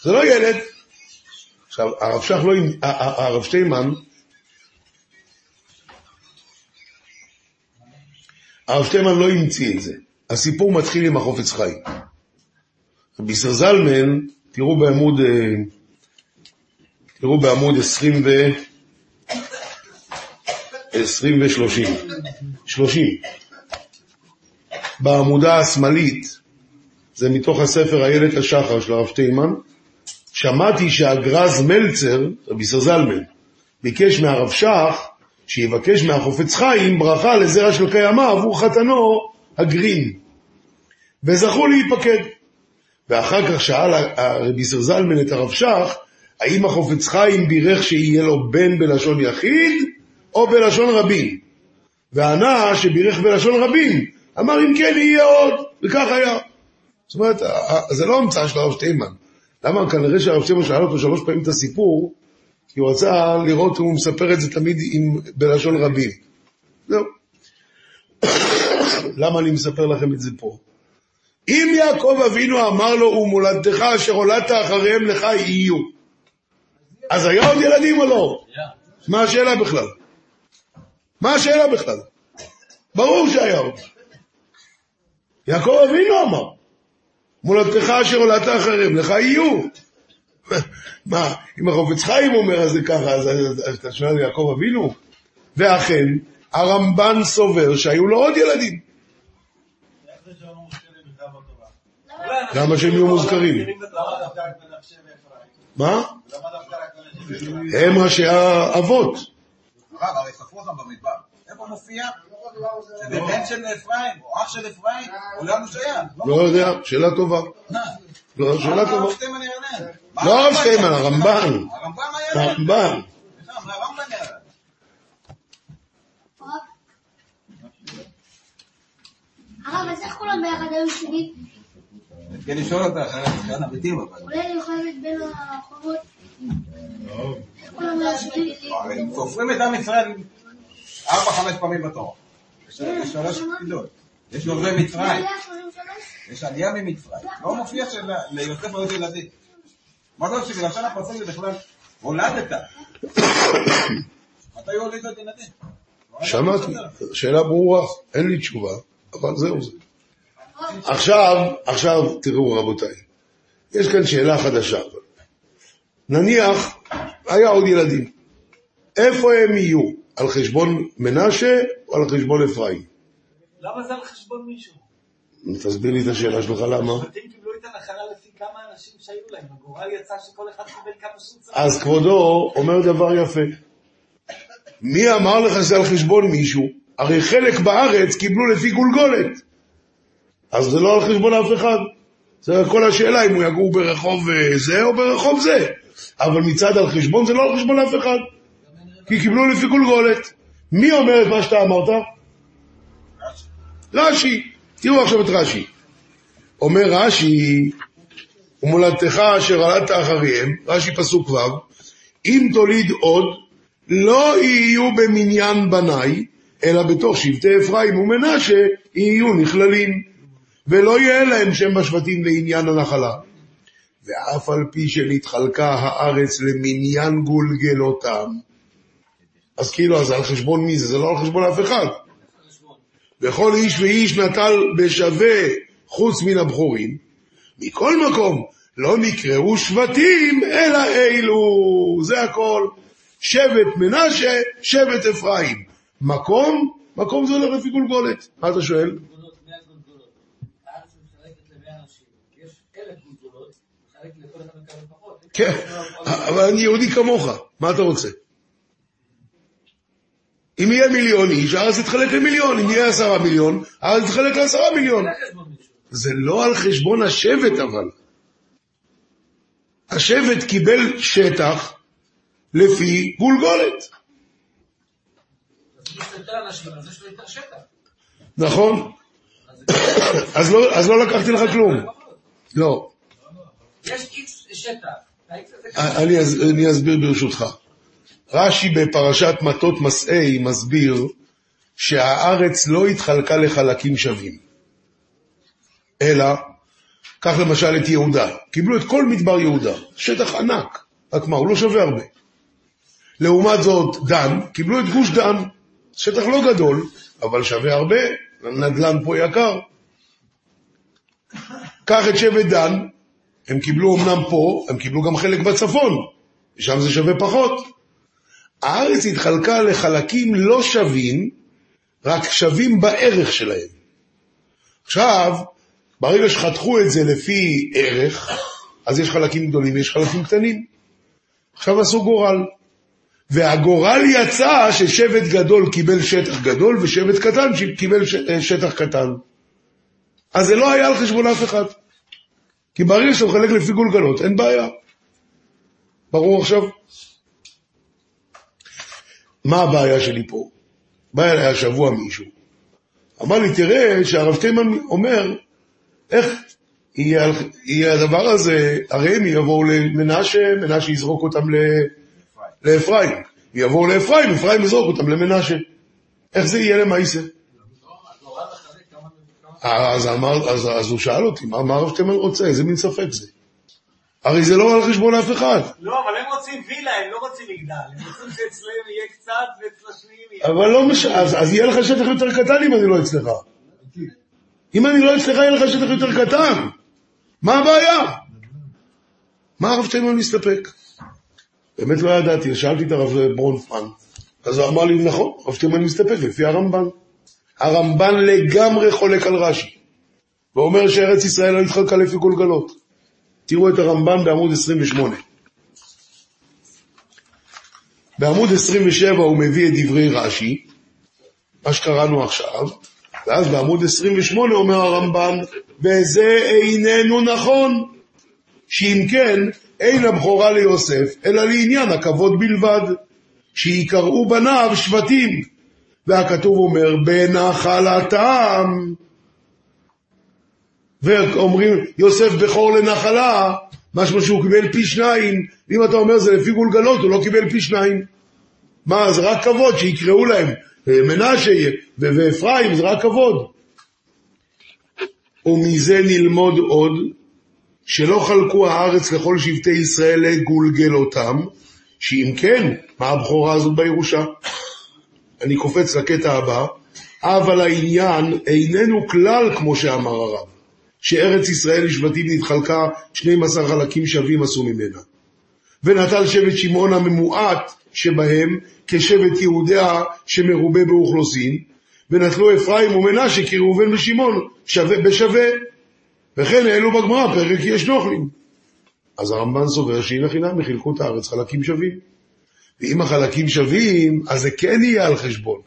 B: זה לא ילד. עכשיו, הרב שך לא, הרב שטיינמן, הרב שטיינמן לא המציא את זה. הסיפור מתחיל עם החופץ. רבי ישראל זלמן, תראו בעמוד, אה, תראו בעמוד 20 ו... 20 ו-30. 30. בעמודה השמאלית, זה מתוך הספר איילת השחר של הרב שטיינמן, שמעתי שהגרז מלצר, רבי זלמן, ביקש מהרב שך שיבקש מהחופץ חיים ברכה לזרע של קיימא עבור חתנו הגרין. וזכו להיפקד. ואחר כך שאל רבי זלמן את הרב שך, האם החופץ חיים בירך שיהיה לו בן בלשון יחיד או בלשון רבים? וענה שבירך בלשון רבים. אמר אם כן יהיה עוד, וכך היה. זאת אומרת, זה לא המצאה של הרב שטיינמן. למה? כנראה שהרב שטיינמן שאל אותו שלוש פעמים את הסיפור, כי הוא רצה לראות אם הוא מספר את זה תמיד עם, בלשון רבים. זהו. [coughs] למה אני מספר לכם את זה פה? אם יעקב אבינו אמר לו, ומולדתך אשר הולדת אחריהם לך יהיו, אז היה עוד ילדים או לא? מה השאלה בכלל? מה השאלה בכלל? ברור שהיה עוד. יעקב אבינו אמר, מולדתך אשר הולדת אחריהם לך יהיו. מה, אם החופץ חיים אומר אז זה ככה, אז, אתה שואל יעקב אבינו? ואכן, הרמב"ן סובר שהיו לו עוד ילדים. למה שהם יהיו מוזכרים? מה? הם ראשי האבות.
D: הרב, הרי ספרו אותם במדבר. איפה מופיע? בן של אפרים, או אח של אפרים, הוא לאן הוא שייך?
B: לא יודע, שאלה טובה. לא, שאלה טובה. לא הרב שטיימן, הרמב"ן.
D: הרמב"ן?
E: הרב, אז איך כולם ביחד היו שבעים?
D: כן, לשאול אותה אחרי כאן הביתים, אבל...
E: אולי אני יכולה להיות בין הרחובות? איך כולם היו?
D: הרי סופרים את עם ישראל ארבע, חמש פעמים בתור. יש שלוש פקידות. יש דוברי מצרים,
E: היה 33?
D: יש עלייה ממצרים. לא מופיע שליוסף היו ילדים. מה זאת שבלשון הפסוק זה בכלל הולדת? מתי הוא הוליד עוד ילדים?
B: שמעתי, שאלה ברורה, אין לי תשובה, אבל זהו זה. עכשיו, עכשיו תראו רבותיי, יש כאן שאלה חדשה. נניח, היה עוד ילדים, איפה הם יהיו? על חשבון מנשה או על חשבון אפרים?
C: למה זה על חשבון מישהו?
B: תסביר לי את השאלה שלך, למה?
C: השבטים קיבלו את הנחלה לפי כמה אנשים שהיו להם. הגורל יצא שכל אחד קיבל כמה שהוא צריך.
B: אז כבודו אומר דבר יפה. מי אמר לך שזה על חשבון מישהו? הרי חלק בארץ קיבלו לפי גולגולת. אז זה לא על חשבון אף אחד. זה כל השאלה אם הוא יגור ברחוב אה, זה או ברחוב זה. אבל מצד על חשבון זה לא על חשבון אף אחד. כי קיבלו לפי גולגולת. מי אומר את מה שאתה אמרת? רש"י. תראו עכשיו את רש"י. אומר רש"י, ומולדתך אשר עלת אחריהם, רש"י פסוק ו', אם תוליד עוד, לא יהיו במניין בניי, אלא בתוך שבטי אפרים ומנשה יהיו נכללים, ולא יהיה להם שם בשבטים לעניין הנחלה. ואף על פי שנתחלקה הארץ למניין גולגלותם, אז כאילו, אז על חשבון מי זה? זה לא על חשבון אף אחד. וכל איש ואיש נטל בשווה חוץ מן הבכורים. מכל מקום, לא נקראו שבטים, אלא אלו. זה הכל. שבט מנשה, שבט אפרים. מקום, מקום זה הולך לפי גולגולת. מה אתה שואל?
C: גולגולות, 100 גולגולות. הארץ מתחלקת ל-100 אנשים. יש 1,000 גולגולות, מחלק לכל אחד מקבל פחות.
B: כן, אבל אני יהודי כמוך, מה אתה רוצה? אם יהיה מיליון איש, הארץ תתחלק למיליון, אם יהיה עשרה מיליון, הארץ תתחלק לעשרה מיליון.
C: זה
B: לא על חשבון השבט אבל. השבט קיבל שטח לפי גולגולת. נכון?
C: אז
B: לא, לא לקחתי לך כלום. לא.
C: יש איקס שטח.
B: אני אסביר ברשותך. רש"י בפרשת מטות מסעי מסביר שהארץ לא התחלקה לחלקים שווים, אלא, קח למשל את יהודה, קיבלו את כל מדבר יהודה, שטח ענק, רק מה, הוא לא שווה הרבה. לעומת זאת, דן, קיבלו את גוש דן, שטח לא גדול, אבל שווה הרבה, הנדל"ן פה יקר. קח את שבט דן, הם קיבלו אמנם פה, הם קיבלו גם חלק בצפון, שם זה שווה פחות. הארץ התחלקה לחלקים לא שווים, רק שווים בערך שלהם. עכשיו, ברגע שחתכו את זה לפי ערך, אז יש חלקים גדולים ויש חלקים קטנים. עכשיו עשו גורל. והגורל יצא ששבט גדול קיבל שטח גדול ושבט קטן קיבל אה, שטח קטן. אז זה לא היה על חשבון אף אחד. כי ברגע שאתה מחלק לפי גולגלות, אין בעיה. ברור עכשיו? מה הבעיה שלי פה? בא אליי השבוע מישהו, אמר לי, תראה שהרב תימן אומר, איך יהיה, יהיה הדבר הזה, הרי הם יבואו למנשה, מנשה יזרוק אותם לאפרים. יבואו לאפרים, אפרים יזרוק אותם למנשה. איך זה יהיה למעשה? אז, אז, אז הוא שאל אותי, מה הרב תימן רוצה? איזה מין ספק זה? הרי זה לא על חשבון אף אחד.
C: לא, אבל הם רוצים וילה, הם לא רוצים מגדל. הם רוצים שאצלם יהיה קצת ואצל השניים יהיה...
B: אבל לא מש... אז, אז יהיה לך שטח יותר קטן אם אני לא אצלך. אם אני לא אצלך, יהיה לך שטח יותר קטן. מה הבעיה? מה הרב תימן מסתפק? באמת לא ידעתי, שאלתי את הרב ברונפמן. אז הוא אמר לי, נכון, הרב תימן מסתפק לפי הרמב"ן. הרמב"ן לגמרי חולק על רש"י, ואומר שארץ ישראל לא התחלקה לפי גולגלות. תראו את הרמב"ן בעמוד 28. בעמוד 27 הוא מביא את דברי רש"י, מה שקראנו עכשיו, ואז בעמוד 28 אומר הרמב"ן, וזה איננו נכון, שאם כן, אין הבכורה ליוסף, אלא לעניין הכבוד בלבד, שיקראו בניו שבטים, והכתוב אומר, בנחלתם, ואומרים, יוסף בכור לנחלה, משמע שהוא קיבל פי שניים, ואם אתה אומר זה לפי גולגלות, הוא לא קיבל פי שניים. מה, זה רק כבוד, שיקראו להם מנשה ו- ואפרים זה רק כבוד. ומזה נלמוד עוד, שלא חלקו הארץ לכל שבטי ישראל לגולגל אותם, שאם כן, מה הבכורה הזאת בירושה? אני קופץ לקטע הבא, אבל העניין איננו כלל כמו שאמר הרב, שארץ ישראל לשבטים נתחלקה 12 חלקים שווים עשו ממנה. ונטל שבט שמעון הממועט שבהם כשבט יהודיה שמרובה באוכלוסין, ונטלו אפרים ומנשה כראובן ושמעון שווה בשווה. וכן העלו בגמרא פרק יש נוכלים. אז הרמב"ן סובר שהנה חינם חילקו את הארץ חלקים שווים. ואם החלקים שווים, אז זה כן יהיה על חשבון.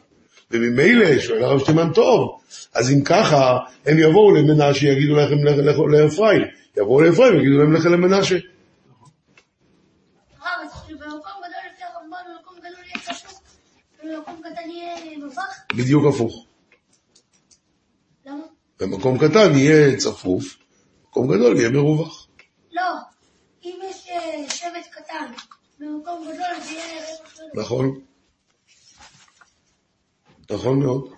B: וממילא, שואל הרב שטימן טוב, אז אם ככה, הם יבואו למנשה, יגידו לכם לאפרים. יבואו לאפרים, יגידו להם לכם למנשה.
E: הרב, אז שבמקום גדול לפי הרמב"ן, במקום גדול יהיה צפוף, ובמקום קטן יהיה מבך?
B: בדיוק הפוך.
E: למה?
B: במקום קטן יהיה צפוף, במקום גדול יהיה מרווח.
E: לא. אם יש אה, שבט קטן, במקום גדול זה יהיה.
B: נכון? נכון מאוד.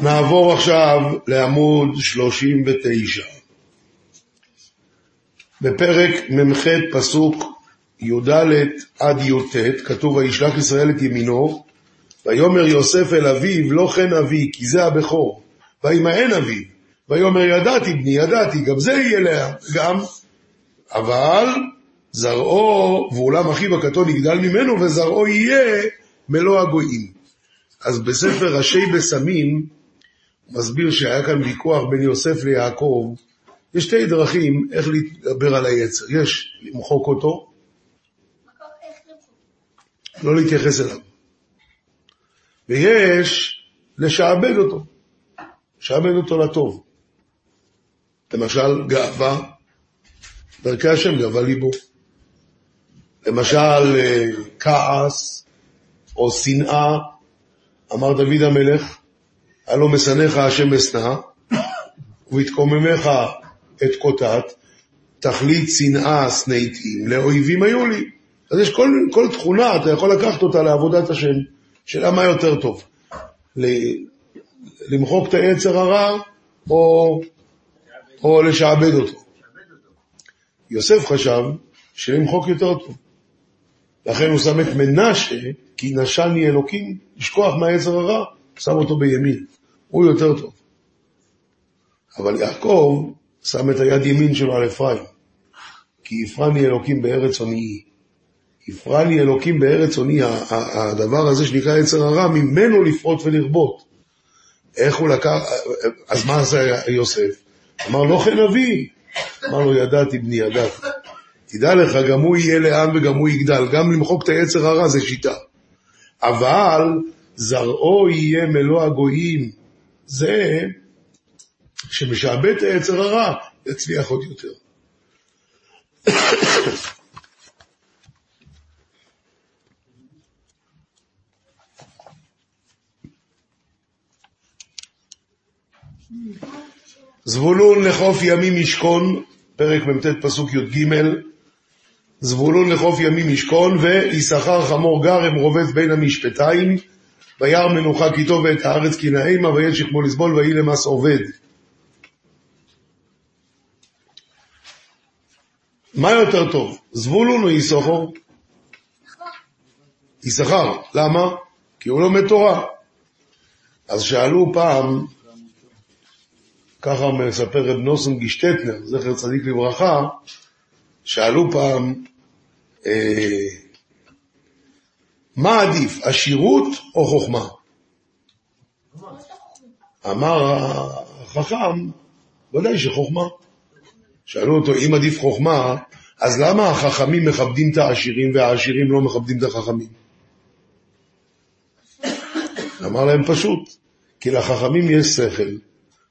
B: נעבור עכשיו לעמוד 39. בפרק מ"ח פסוק י"ד עד י"ט כתוב וישלח ישראל את ימינו ויאמר יוסף אל אביו לא כן אבי כי זה הבכור וימאן אביו ויאמר ידעתי בני ידעתי גם זה יהיה להם גם אבל זרעו ואולם אחיו הקטון יגדל ממנו וזרעו יהיה מלוא הגויים אז בספר ראשי בשמים מסביר שהיה כאן ויכוח בין יוסף ליעקב יש שתי דרכים איך להתגבר על היצר. יש למחוק אותו. לא להתייחס אליו. ויש לשעבד אותו, לשעבד אותו לטוב. למשל, גאווה, דרכי השם גאווה ליבו. למשל, אה, כעס או שנאה, אמר דוד המלך, הלא משנאיך השם אשנא, ובהתקוממך את קוטט, תכלית שנאה שנאתים, לאויבים היו לי. אז יש כל, כל תכונה, אתה יכול לקחת אותה לעבודת השם. שאלה מה יותר טוב, למחוק את היצר הרע או, או לשעבד אותו. יוסף חשב שלמחוק יותר טוב. לכן הוא שם את מנשה, כי נשני אלוקים, לשכוח מהיצר הרע, שם אותו בימין. הוא יותר טוב. אבל יעקב שם את היד ימין שלו על אפרים. כי יפרני אלוקים בארץ עוני. יפרני אלוקים בארץ עוני, הדבר הזה שנקרא יצר הרע, ממנו לפרוט ולרבות. איך הוא לקח, אז מה עשה יוסף? אמר לא כן אבי. אמר לו ידעתי בני ידעתי. תדע לך, גם הוא יהיה לעם וגם הוא יגדל. גם למחוק את היצר הרע זה שיטה. אבל זרעו יהיה מלוא הגויים. זה שמשעבד את היצר הרע, יצליח עוד יותר. זבולון לחוף ימים ישכון, פרק מ"ט פסוק י"ג, זבולון לחוף ימים ישכון, ויששכר חמור גרם רובץ בין המשפטיים, וירא מנוחה כי טוב ואת הארץ כי נעימה, וישך כמו לסבול ויהי למס עובד. מה יותר טוב, זבולון או יששכר? יששכר. למה? כי הוא לומד תורה. אז שאלו פעם, ככה מספר רב נוסון גישטטנר, זכר צדיק לברכה, שאלו פעם, אה, מה עדיף, עשירות או חוכמה? אמר החכם, ודאי שחוכמה. שאלו אותו, אם עדיף חוכמה, אז למה החכמים מכבדים את העשירים והעשירים לא מכבדים את החכמים? אמר להם פשוט, כי לחכמים יש שכל,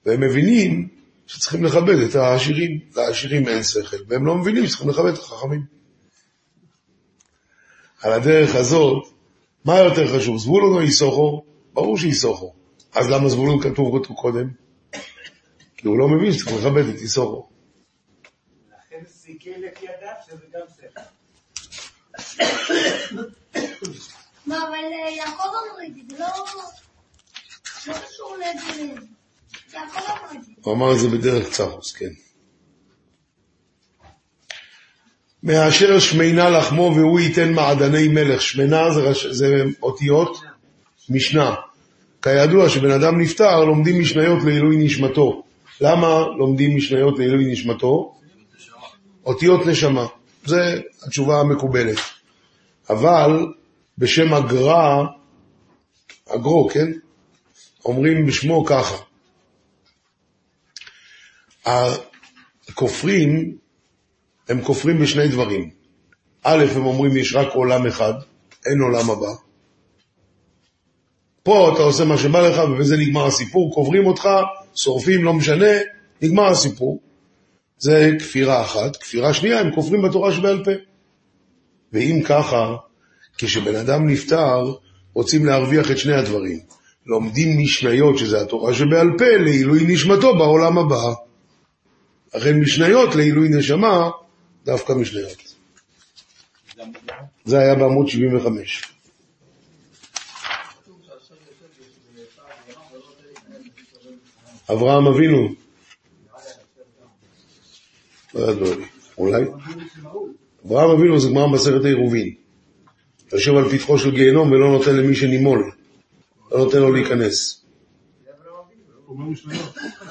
B: והם מבינים שצריכים לכבד את העשירים. לעשירים אין שכל, והם לא מבינים שצריכים לכבד את החכמים. על הדרך הזאת, מה יותר חשוב, זבולון או יששכר? ברור שיששכר. אז למה זבולון כתוב אותו קודם? כי הוא לא מבין שצריך לכבד את.
G: לכן שזה גם ספר. [coughs]
E: מה, אבל אה, יעקב אמר את זה, זה לא... לא קשור לזה. יעקב אמר את זה.
B: הוא אמר את זה בדרך צחוס, כן. מאשר שמנה לחמו והוא ייתן מעדני מלך. שמנה זה, רש... זה אותיות משנה. כידוע שבן אדם נפטר, לומדים משניות לעילוי נשמתו. למה לומדים משניות לעילוי נשמתו? אותיות נשמה. זו התשובה המקובלת. אבל בשם הגר"א, הגרו, כן? אומרים בשמו ככה. הכופרים, הם כופרים בשני דברים. א', הם אומרים יש רק עולם אחד, אין עולם הבא. פה אתה עושה מה שבא לך ובזה נגמר הסיפור, קוברים אותך, שורפים, לא משנה, נגמר הסיפור. זה כפירה אחת. כפירה שנייה, הם כופרים בתורה שבעל פה. ואם ככה, כשבן אדם נפטר, רוצים להרוויח את שני הדברים. לומדים משניות, שזה התורה שבעל פה, לעילוי נשמתו בעולם הבא. לכן משניות לעילוי נשמה, דווקא משניות. זה היה בעמוד 75. אברהם אבינו. לא אולי? אברהם אבינו זה גמרא במסכת העירובין. יושב על פתחו של גיהנום ולא נותן למי שנימול. לא נותן לו להיכנס.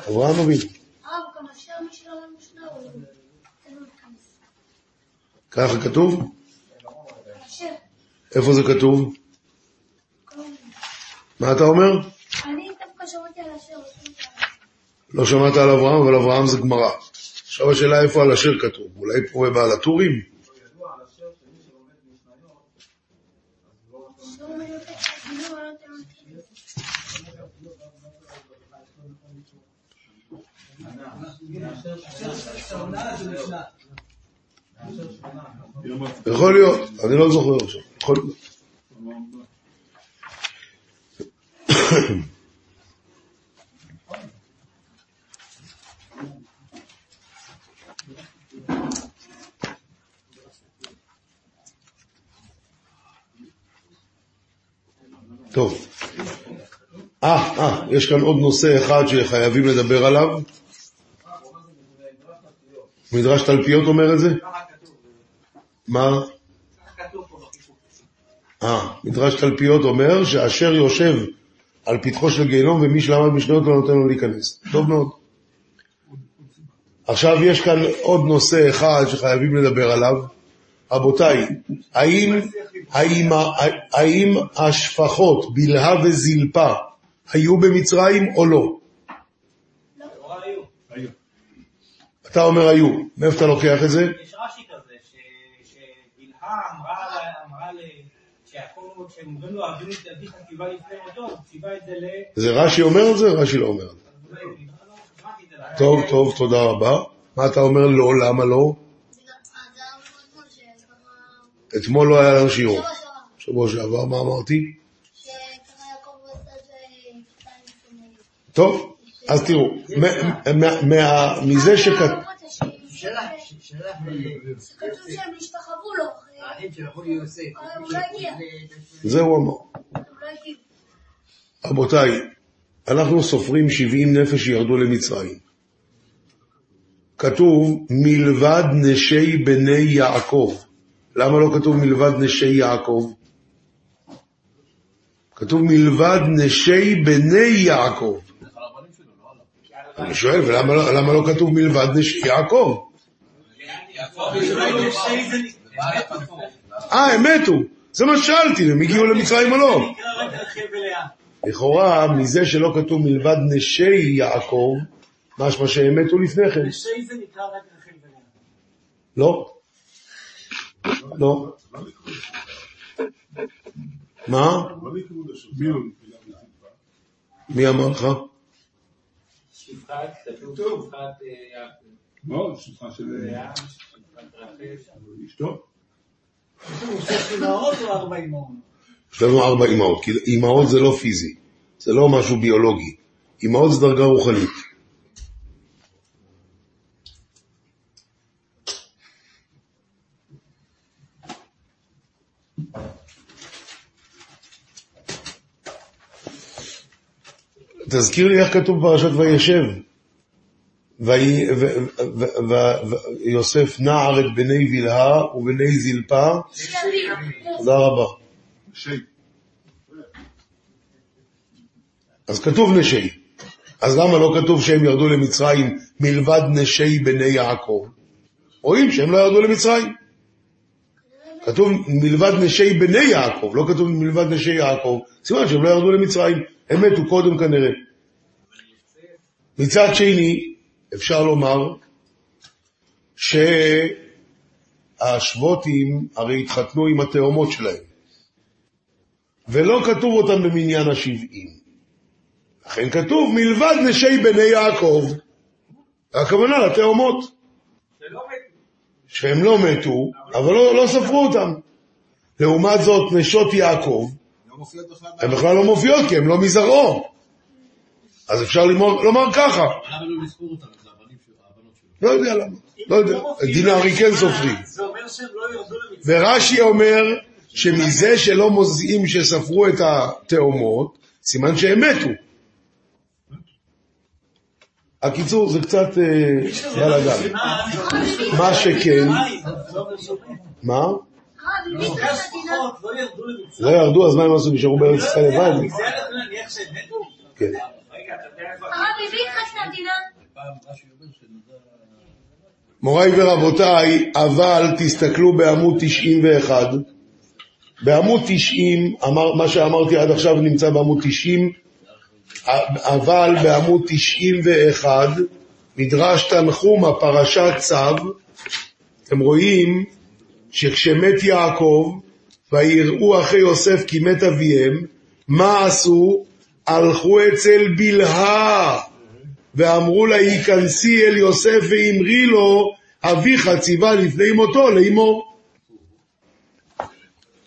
B: אברהם אבינו.
E: הרב, גם אשר מי שלא למשנה, הוא לא תן לו להיכנס.
B: ככה כתוב?
E: אשר,
B: איפה זה כתוב? מה אתה אומר?
E: אני דווקא שמעתי על אשר,
B: לא שמעת על אברהם, אבל אברהם זה גמרא. עכשיו השאלה איפה על אשר כתוב, אולי פה בעל הטורים?
E: לא
B: יכול להיות, אני לא זוכר עכשיו. יכול. טוב. אה, אה, יש כאן עוד נושא אחד שחייבים לדבר עליו. מדרש תלפיות אומר את זה? מה? אה, מדרש תלפיות אומר שאשר יושב על פתחו של גיהנום ומי שלמד משניות לא נותן לו להיכנס. טוב מאוד. עכשיו יש כאן עוד נושא אחד שחייבים לדבר עליו. רבותיי, האם, האם, האם השפחות בלהה וזלפה היו במצרים או לא? אתה אומר היו. מאיפה אתה לוקח את זה?
C: יש רש"י כזה, ש- שבלהה אמרה ל- אמרה ל- אומרים לו, אבינו תביא חטיבה לפני מותו, ציווה את זה ל...
B: זה רש"י אומר את זה? רש"י לא אומר את זה.
C: לא, את.
B: טוב, טוב, תודה רבה. מה אתה אומר לא? למה לא? אתמול לא היה לנו שיעור.
E: שבוע שעבר,
B: מה אמרתי?
E: את.
B: טוב, אז תראו, מזה שכת...
I: שאלה, שאלה.
E: שכתוב שהם נשתחוו לו.
B: זה הוא אמר. רבותיי, אנחנו סופרים 70 נפש שירדו למצרים. כתוב מלבד נשי בני יעקב. למה לא כתוב מלבד נשי יעקב? כתוב מלבד נשי בני יעקב. אני שואל, ולמה לא- לא כתוב מלבד נשי יעקב? אה, הם מתו. זה מה ששאלתי, הם הגיעו למצרים או לא? לכאורה, מזה שלא כתוב מלבד נשי יעקב, משמע שהם מתו לפני כן.
C: לשי זה נקרא רק רחל ולאה.
B: לא. לא. מה? מי אמר לך?
G: שפחת, כתוב שפחת אה, יעקב.
J: אשתו.
B: יש לנו ארבע אמהות, כי אמהות זה לא פיזי. זה לא משהו ביולוגי. אמהות זה דרגה רוחנית. תזכיר לי איך כתוב בפרשת וישב. ויוסף נער את בני בלהה ובני זלפה. תודה רבה. אז כתוב נשי. אז למה לא כתוב שהם ירדו למצרים מלבד נשי בני יעקב? רואים שהם לא ירדו למצרים. כתוב מלבד נשי בני יעקב, לא כתוב מלבד נשי יעקב. סימן שהם לא ירדו למצרים, הם מתו קודם כנראה. מצד שני, אפשר לומר שהשבוטים הרי התחתנו עם התאומות שלהם, ולא כתוב אותם במניין השבעים. לכן כתוב מלבד נשי בני יעקב, הכוונה לתאומות. שהם לא מתו, אבל לא, לא ספרו אותם. לעומת זאת, נשות יעקב,
D: לא.
B: הן בכלל לא מופיעות כי הן לא מזרעו. אז אפשר לומר, לומר ככה,
F: לא
B: יודע למה, לא יודע, את דינארי כן סופרים.
C: זה אומר שהם לא ירדו למצרים.
B: ורש"י אומר שמזה שלא מוזעים שספרו את התאומות, סימן שהם מתו. הקיצור, זה קצת אה, בלאגן. מה שכן, מה?
C: לא ירדו למצרים.
B: לא ירדו, אז מה הם עשו? נשארו בארץ ישראל לבד? כן.
E: הרב, מי מתחת המדינה?
F: פעם רש"י אומר שנודע...
B: מוריי ורבותיי, אבל תסתכלו בעמוד 91. בעמוד 90, אמר, מה שאמרתי עד עכשיו נמצא בעמוד 90, אבל בעמוד 91, מדרש תנחומה, פרשת צו, אתם רואים שכשמת יעקב, ויראו אחי יוסף כי מת אביהם, מה עשו? הלכו אצל בלהה, ואמרו לה, היכנסי אל יוסף ואמרי לו, אביך ציווה לפני מותו לאמו.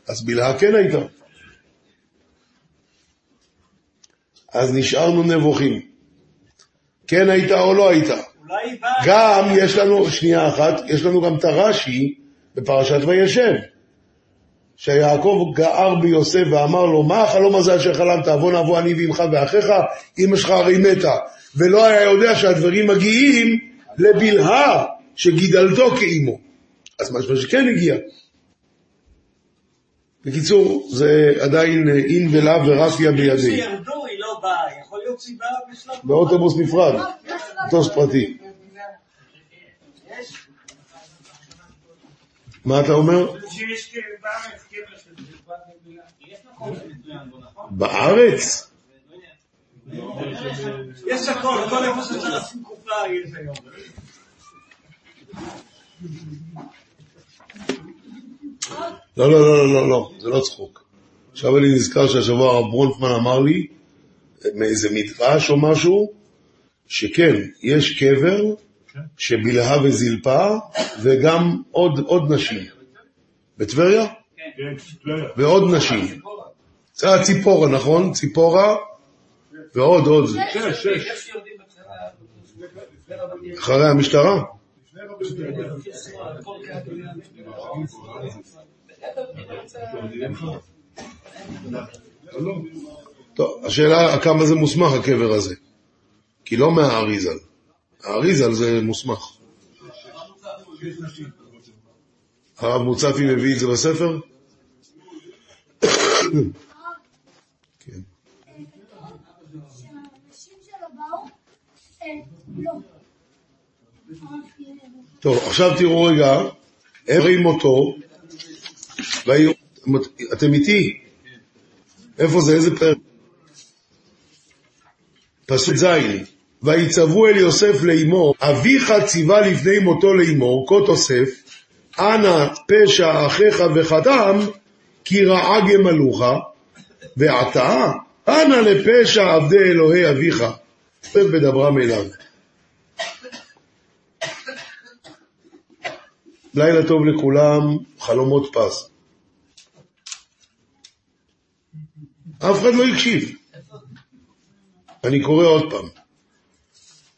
B: אז בלהה כן הייתה. אז נשארנו נבוכים. כן הייתה או לא הייתה. גם יש לנו, שנייה אחת, יש לנו גם את הרש"י בפרשת וישב, שיעקב גער ביוסף ואמר לו, מה החלום הזה אשר חלמת, אבוא נבוא אני ועמך ואחיך, אמא שלך הרי מתה, ולא היה יודע שהדברים מגיעים לבלהה שגידלתו כאימו. אז משמע שכן הגיע. בקיצור, זה עדיין אין ולאו ורפיה בידי.
C: כשירדו היא לא באה, יכול להיות שהיא באה בשלב... [laughs]
B: באוטובוס נפרד, מטוס פרטי. מה אתה אומר?
G: בארץ קבר של זלפת ובילה. יש
C: הכל, כל איפה שאפשר לשים קופה יש היום.
B: לא, לא, לא, לא, לא, לא, זה לא צחוק. עכשיו אני נזכר שהשבוע הרב ברונפמן אמר לי, מאיזה מדרש או משהו, שכן, יש קבר שבלהה וזלפה, וגם עוד, עוד נשים. בטבריה? ועוד נשים. זה הציפורה, נכון? ציפורה, ועוד, עוד. אחרי המשטרה? טוב, השאלה כמה זה מוסמך הקבר הזה. כי לא מהאריזל. האריזל זה מוסמך. הרב מוצפי מביא את זה בספר? כן.
E: שהאנשים שלו באו, אה, לא.
B: טוב, עכשיו תראו רגע, איך רואים אותו, אתם איתי? איפה זה? איזה פרק? פסוק ז' ויצוו אל יוסף לאמור, אביך ציווה לפני מותו לאמור, כה תוסף, אנא פשע אחיך וחתם, כי רעה גמלוך, ועתה, אנא לפשע עבדי אלוהי אביך. יוסף בדברם אליו. לילה טוב לכולם, חלומות פז. אף אחד לא הקשיב. אני קורא עוד פעם.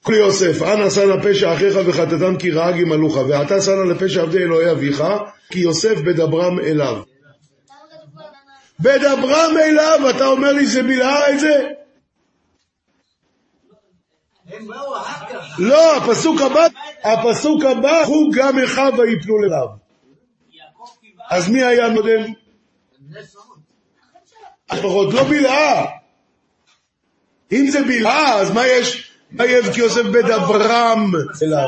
B: כל יוסף, אנא שנא פשע אחיך וחטאתם כי רעה גמלוך, ועתה שנא לפשע עבדי אלוהי אביך, כי יוסף בדברם אליו. בדברם אליו, אתה אומר לי זה בלעה את זה?
C: הם באו אחר כך.
B: לא, הפסוק הבא, הפסוק הבא הוא גם אחיו ויפלו
C: קיווה.
B: אז מי היה קודם? לפחות לא בלעה. אם זה בלעה, אז מה יש? מה יבכי יוסף בדברם אליו?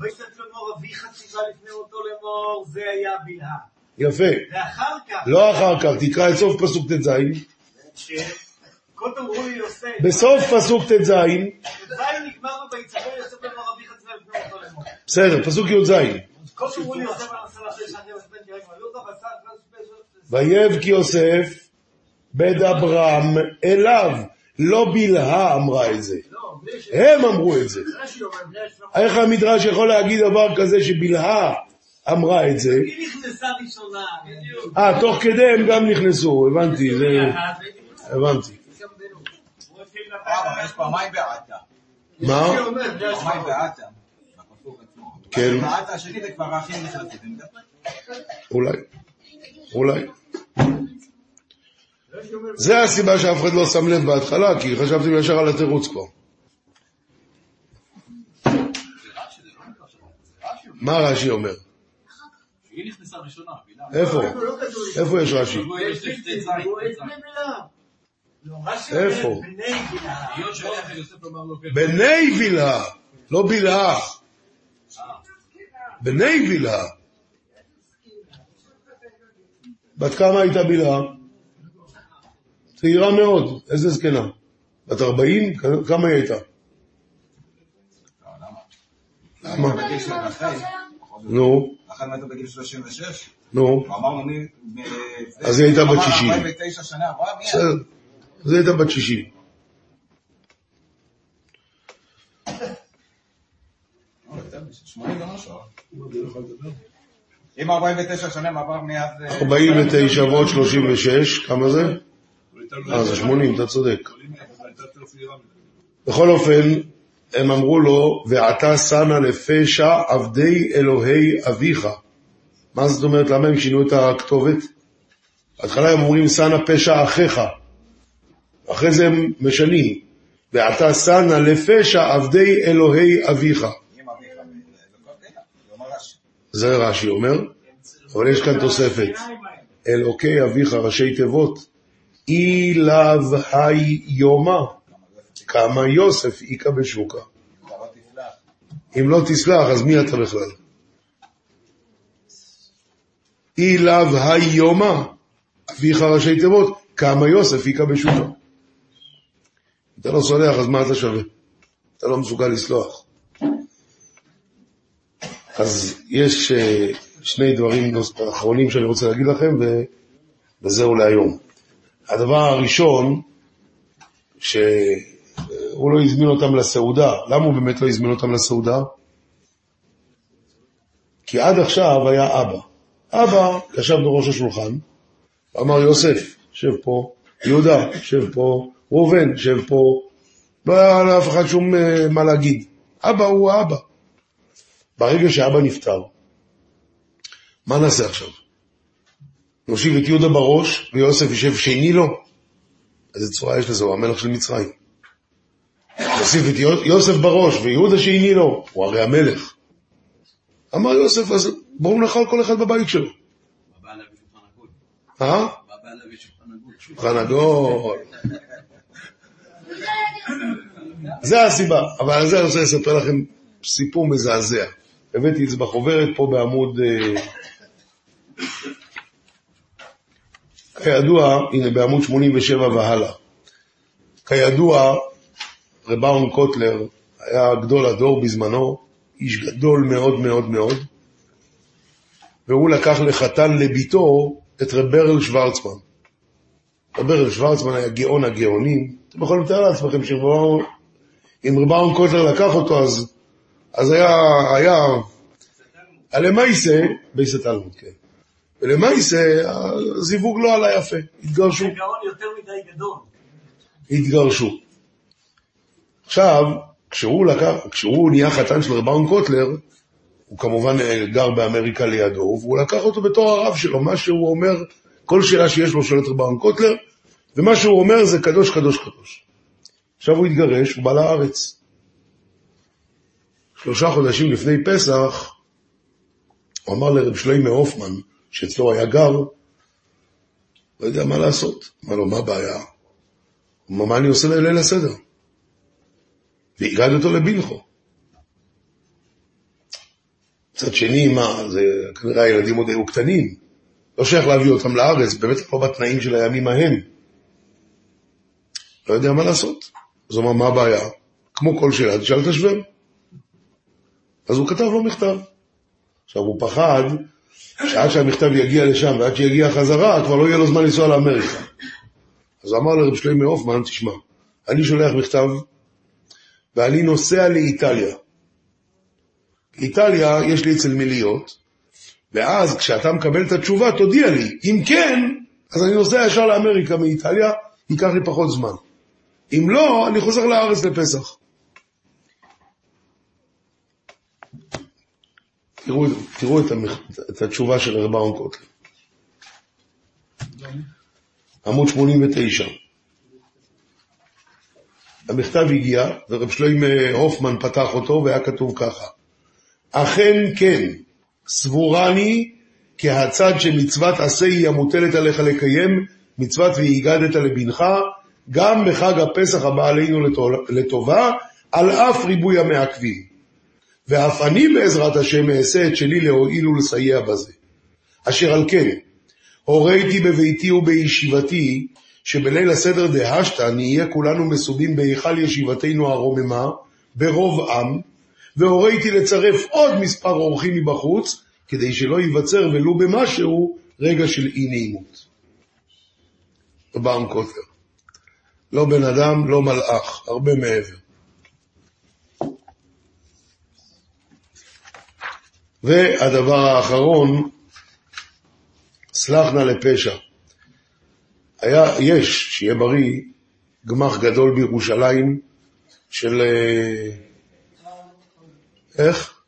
C: וישת לאמור אביך ציווה לפני אותו לאמור, זה היה בלהה.
B: יפה.
C: ואחר כך,
B: לא אחר כך, תקרא את סוף פסוק ט"ז.
C: כה תאמרו לי יוסף,
B: בסוף פסוק ט"ז,
C: נגמר יוסף.
B: בסדר, פסוק י"ז.
C: כה תאמרו לי יוסף
B: ויבכי בדברם אליו. לא בלהה אמרה את זה. הם אמרו את זה. איך המדרש יכול להגיד דבר כזה שבלהה אמרה את זה?
C: היא נכנסה ראשונה.
B: אה, תוך כדי הם גם נכנסו, הבנתי. הבנתי.
D: יש פעמיים בעתה.
B: מה?
D: פעמיים בעתה.
B: כן.
D: בעתה השני זה כבר האחים נכנסים.
B: אולי. אולי. זה הסיבה שאף אחד לא שם לב בהתחלה, כי חשבתם ישר על התירוץ כבר. מה רש"י אומר? איפה? איפה יש רש"י? איפה?
C: בני בלהה.
F: כן.
B: לא בלהה. בני בלהה. בת כמה הייתה בלהה? צעירה מאוד, איזה זקנה? בת 40? כמה היא הייתה? למה? נו,
D: אחת מתה בגיל 36.
B: נו.
D: מ-
B: אז היא הייתה בת
D: אמר
B: 60.
D: 49 שנה עברה, מי?
B: בסדר. היא הייתה בת 60.
D: יותר מ- 80 ומשהו. אם 49 שנה עבר מאז... אה,
B: 49 ועוד 36, כמה זה? אה, זה 80, אתה צודק. בכל אופן, הם אמרו לו, ועתה שנא לפשע עבדי אלוהי אביך. מה זאת אומרת? למה הם שינו את הכתובת? בהתחלה הם אומרים שנא פשע אחיך. אחרי זה הם משנים. ועתה שנא לפשע עבדי אלוהי אביך.
D: זה רש"י.
B: זה רש"י אומר, אבל יש כאן תוספת. אלוקי אביך ראשי תיבות, אי לאו היי יומא, כמה יוסף איכה בשוקה. אם לא תסלח, אז מי אתה בכלל? אי לאו היי יומא, אביך ראשי תיבות, כמה יוסף איכה בשוקה. אתה לא סולח, אז מה אתה שווה? אתה לא מסוגל לסלוח. אז יש אה, שני דברים אחרונים שאני רוצה להגיד לכם, וזהו להיום. הדבר הראשון, שהוא לא הזמין אותם לסעודה. למה הוא באמת לא הזמין אותם לסעודה? כי עד עכשיו היה אבא. אבא ישב בראש השולחן, אמר יוסף, שב פה, יהודה, שב פה, ראובן, שב פה. לא היה לאף אחד שום אה, מה להגיד. אבא הוא האבא. ברגע שאבא נפטר, מה נעשה עכשיו? נושיב את יהודה בראש ויוסף יושב שני לו? איזה צורה יש לזה, הוא המלך של מצרים. נוסיף את יו- יוסף בראש ויהודה שני לו, הוא הרי המלך. אמר יוסף, אז בואו נאכל כל אחד בבית שלו.
F: הבא להביא שולחן עגול.
B: אה?
F: הבא להביא שולחן עגול.
B: זה הסיבה, אבל על זה אני רוצה לספר לכם סיפור מזעזע. הבאתי את זה בחוברת פה בעמוד... אה, כידוע, הנה בעמוד 87 והלאה. כידוע, רב אהרון קוטלר היה גדול הדור בזמנו, איש גדול מאוד מאוד מאוד, והוא לקח לחתן לביתו את רב ברל שוורצמן. רב ברל שוורצמן היה גאון הגאונים. אתם יכולים לתאר לעצמכם שאם רב אהרון קוטלר לקח אותו, אז, אז היה, היה, הלמייסה, בייסת אלמוד, כן. ולמייסה, הזיווג לא עלה יפה, התגרשו.
C: זה גאון יותר מדי גדול.
B: התגרשו. עכשיו, כשהוא, לקח, כשהוא נהיה חתן של רב אהרון קוטלר, הוא כמובן אה, גר באמריקה לידו, והוא לקח אותו בתור הרב שלו, מה שהוא אומר, כל שאלה שיש לו שואל את רב אהרון קוטלר, ומה שהוא אומר זה קדוש, קדוש, קדוש. עכשיו הוא התגרש, הוא בא לארץ. שלושה חודשים לפני פסח, הוא אמר לרב שלמה הופמן, שאצלו היה גר, לא יודע מה לעשות. אמר לו, מה הבעיה? הוא אמר, מה אני עושה לליל הסדר? והגעתי אותו לבינכו. מצד שני, מה, זה כנראה הילדים עוד היו קטנים. לא שייך להביא אותם לארץ, באמת לא בתנאים של הימים ההם. לא יודע מה לעשות. אז הוא אמר, מה הבעיה? כמו כל שאלה, תשאל את השבר. אז הוא כתב לו מכתב. עכשיו, הוא פחד שעד שהמכתב יגיע לשם ועד שיגיע חזרה, כבר לא יהיה לו זמן לנסוע לאמריקה. אז הוא אמר לרב שלמה הופמן, תשמע, אני שולח מכתב ואני נוסע לאיטליה. איטליה, יש לי אצל מי להיות, ואז כשאתה מקבל את התשובה, תודיע לי. אם כן, אז אני נוסע ישר לאמריקה מאיטליה, ייקח לי פחות זמן. אם לא, אני חוזר לארץ לפסח. תראו, תראו את, המח... את התשובה של רב אהרון קוטלר. עמוד 89. המכתב הגיע, ורב שלמה הופמן פתח אותו, והיה כתוב ככה: אכן כן, סבורני כי הצד שמצוות עשה היא המוטלת עליך לקיים, מצוות והגדת לבנך, גם בחג הפסח הבא עלינו לטובה, על אף ריבוי המעכבים. ואף אני בעזרת השם אעשה את שלי להועיל ולסייע בזה. אשר על כן, הוריתי בביתי ובישיבתי, שבליל הסדר דהשתא נהיה כולנו מסובים בהיכל ישיבתנו הרוממה, ברוב עם, והוריתי לצרף עוד מספר אורחים מבחוץ, כדי שלא ייווצר ולו במשהו רגע של אי נעימות. רבם קוטר. לא בן אדם, לא מלאך, הרבה מעבר. והדבר האחרון, סלח נא לפשע. היה, יש, שיהיה בריא, גמח גדול בירושלים של... אה, איך?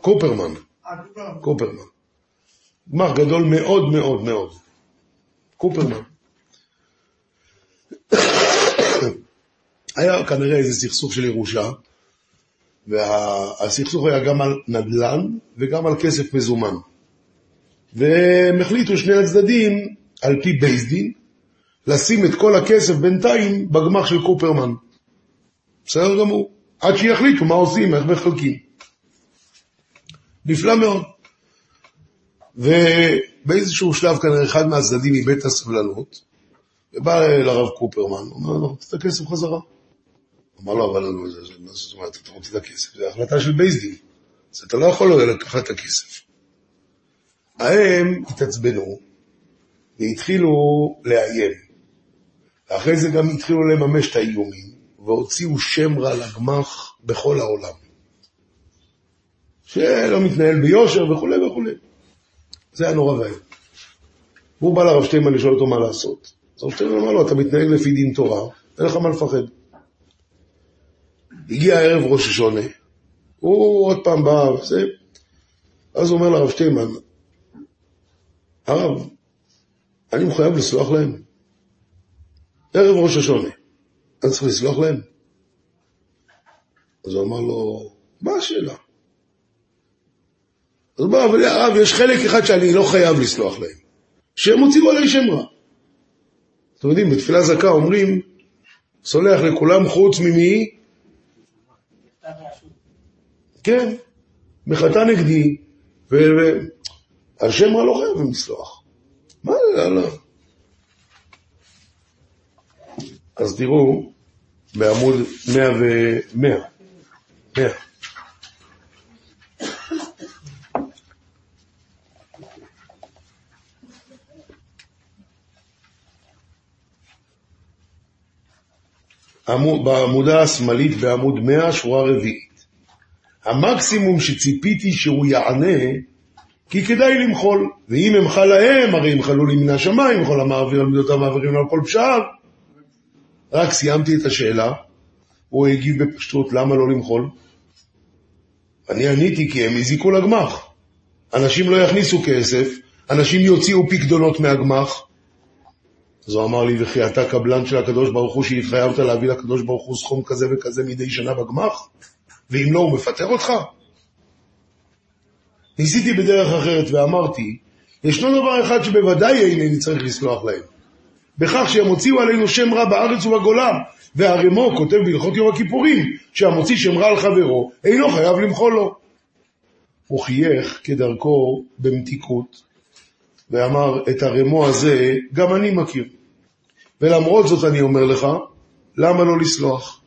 B: קופרמן. קופרמן. גמר גדול מאוד מאוד מאוד. קופרמן. היה כנראה איזה סכסוך של ירושה, והסכסוך היה גם על נדל"ן וגם על כסף מזומן. והם החליטו שני הצדדים, על פי בייסדין, לשים את כל הכסף בינתיים בגמח של קופרמן. בסדר גמור. עד שיחליטו מה עושים, איך מחלקים. נפלא מאוד. ובאיזשהו שלב כנראה אחד מהצדדים איבד את הסבלנות, ובא לרב קופרמן, אומר לו, רוצה את הכסף חזרה. אמר לו, אבל מה זאת אומרת, אתה רוצה את הכסף? זו החלטה של בייסדין. אז אתה לא יכול לקחת את הכסף. ההם התעצבנו והתחילו לאיים. ואחרי זה גם התחילו לממש את האיומים, והוציאו שם רע לגמ"ח בכל העולם. שלא מתנהל ביושר וכולי. זה היה נורא ואיום. והוא בא לרב שטיימן לשאול אותו מה לעשות. אז הרב שטיימן אמר לו, אתה מתנהג לפי דין תורה, אין לך מה לפחד. הגיע ערב ראש השונה, הוא עוד פעם בא וזה, אז הוא אומר לרב שטיימן, הרב, אני מחויב לסלוח להם. ערב ראש השונה, אני צריך לסלוח להם? אז הוא אמר לו, מה השאלה? אז אמר, אבל הרב, יש חלק אחד שאני לא חייב לסלוח להם, שהם הוציאו עלי שם רע. אתם יודעים, בתפילה זכה אומרים, סולח לכולם חוץ ממי? כן, מחלטה נגדי, ועל שם רע לא חייבים לסלוח. מה זה, יאללה. אז תראו, בעמוד 100 ו... 100. 100. בעמודה השמאלית בעמוד 100, שורה רביעית. המקסימום שציפיתי שהוא יענה, כי כדאי למחול, ואם אמחל להם, הרי ימחלו לי מן השמיים, וכל המעביר על מידותיו מעבירים על כל פשעיו. רק סיימתי את השאלה, הוא הגיב בפשטות, למה לא למחול? אני עניתי כי הם הזיקו לגמ"ח. אנשים לא יכניסו כסף, אנשים יוציאו פקדונות מהגמ"ח. אז הוא אמר לי, וכי אתה קבלן של הקדוש ברוך הוא שהתחייבת להביא לקדוש ברוך הוא סכום כזה וכזה מדי שנה בגמ"ח? ואם לא, הוא מפטר אותך? ניסיתי בדרך אחרת ואמרתי, ישנו דבר אחד שבוודאי אינני צריך לסלוח להם. בכך שהם הוציאו עלינו שם רע בארץ ובגולה, והרמו כותב בהלכות יום הכיפורים, שהמוציא שם רע על חברו, אינו חייב למחול לו. הוא חייך כדרכו במתיקות, ואמר, את הרמו הזה גם אני מכיר. ולמרות זאת אני אומר לך, למה לא לסלוח?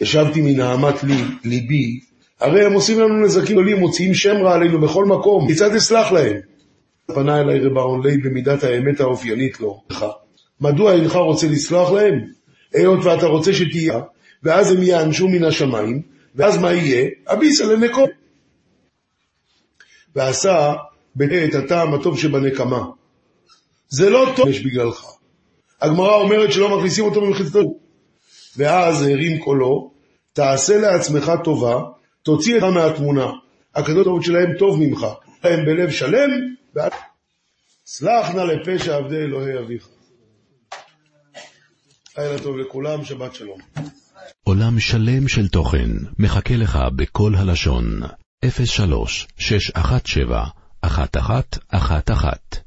B: ישבתי מנהמת לי, ליבי, הרי הם עושים לנו נזקים גדולים, מוציאים שם רע עלינו בכל מקום, כיצד אסלח להם? פנה אליי רב אהרון במידת האמת האופיינית לו. מדוע אינך רוצה לסלוח להם? היות ואתה רוצה שתהיה, ואז הם יענשו מן השמיים, ואז מה יהיה? אביסה לנקום. ועשה את הטעם הטוב שבנקמה. זה לא טוב יש בגללך. הגמרא אומרת שלא מכניסים אותו במחיצתו. ואז הרים קולו, תעשה לעצמך טובה, תוציא אותך מהתמונה. הקדוש ברוך שלהם טוב ממך. הם בלב שלם, ואת... סלח נא לפשע עבדי אלוהי אביך. לילה טוב לכולם, שבת שלום.
A: עולם שלם של תוכן מחכה לך בכל הלשון, 03 617 1111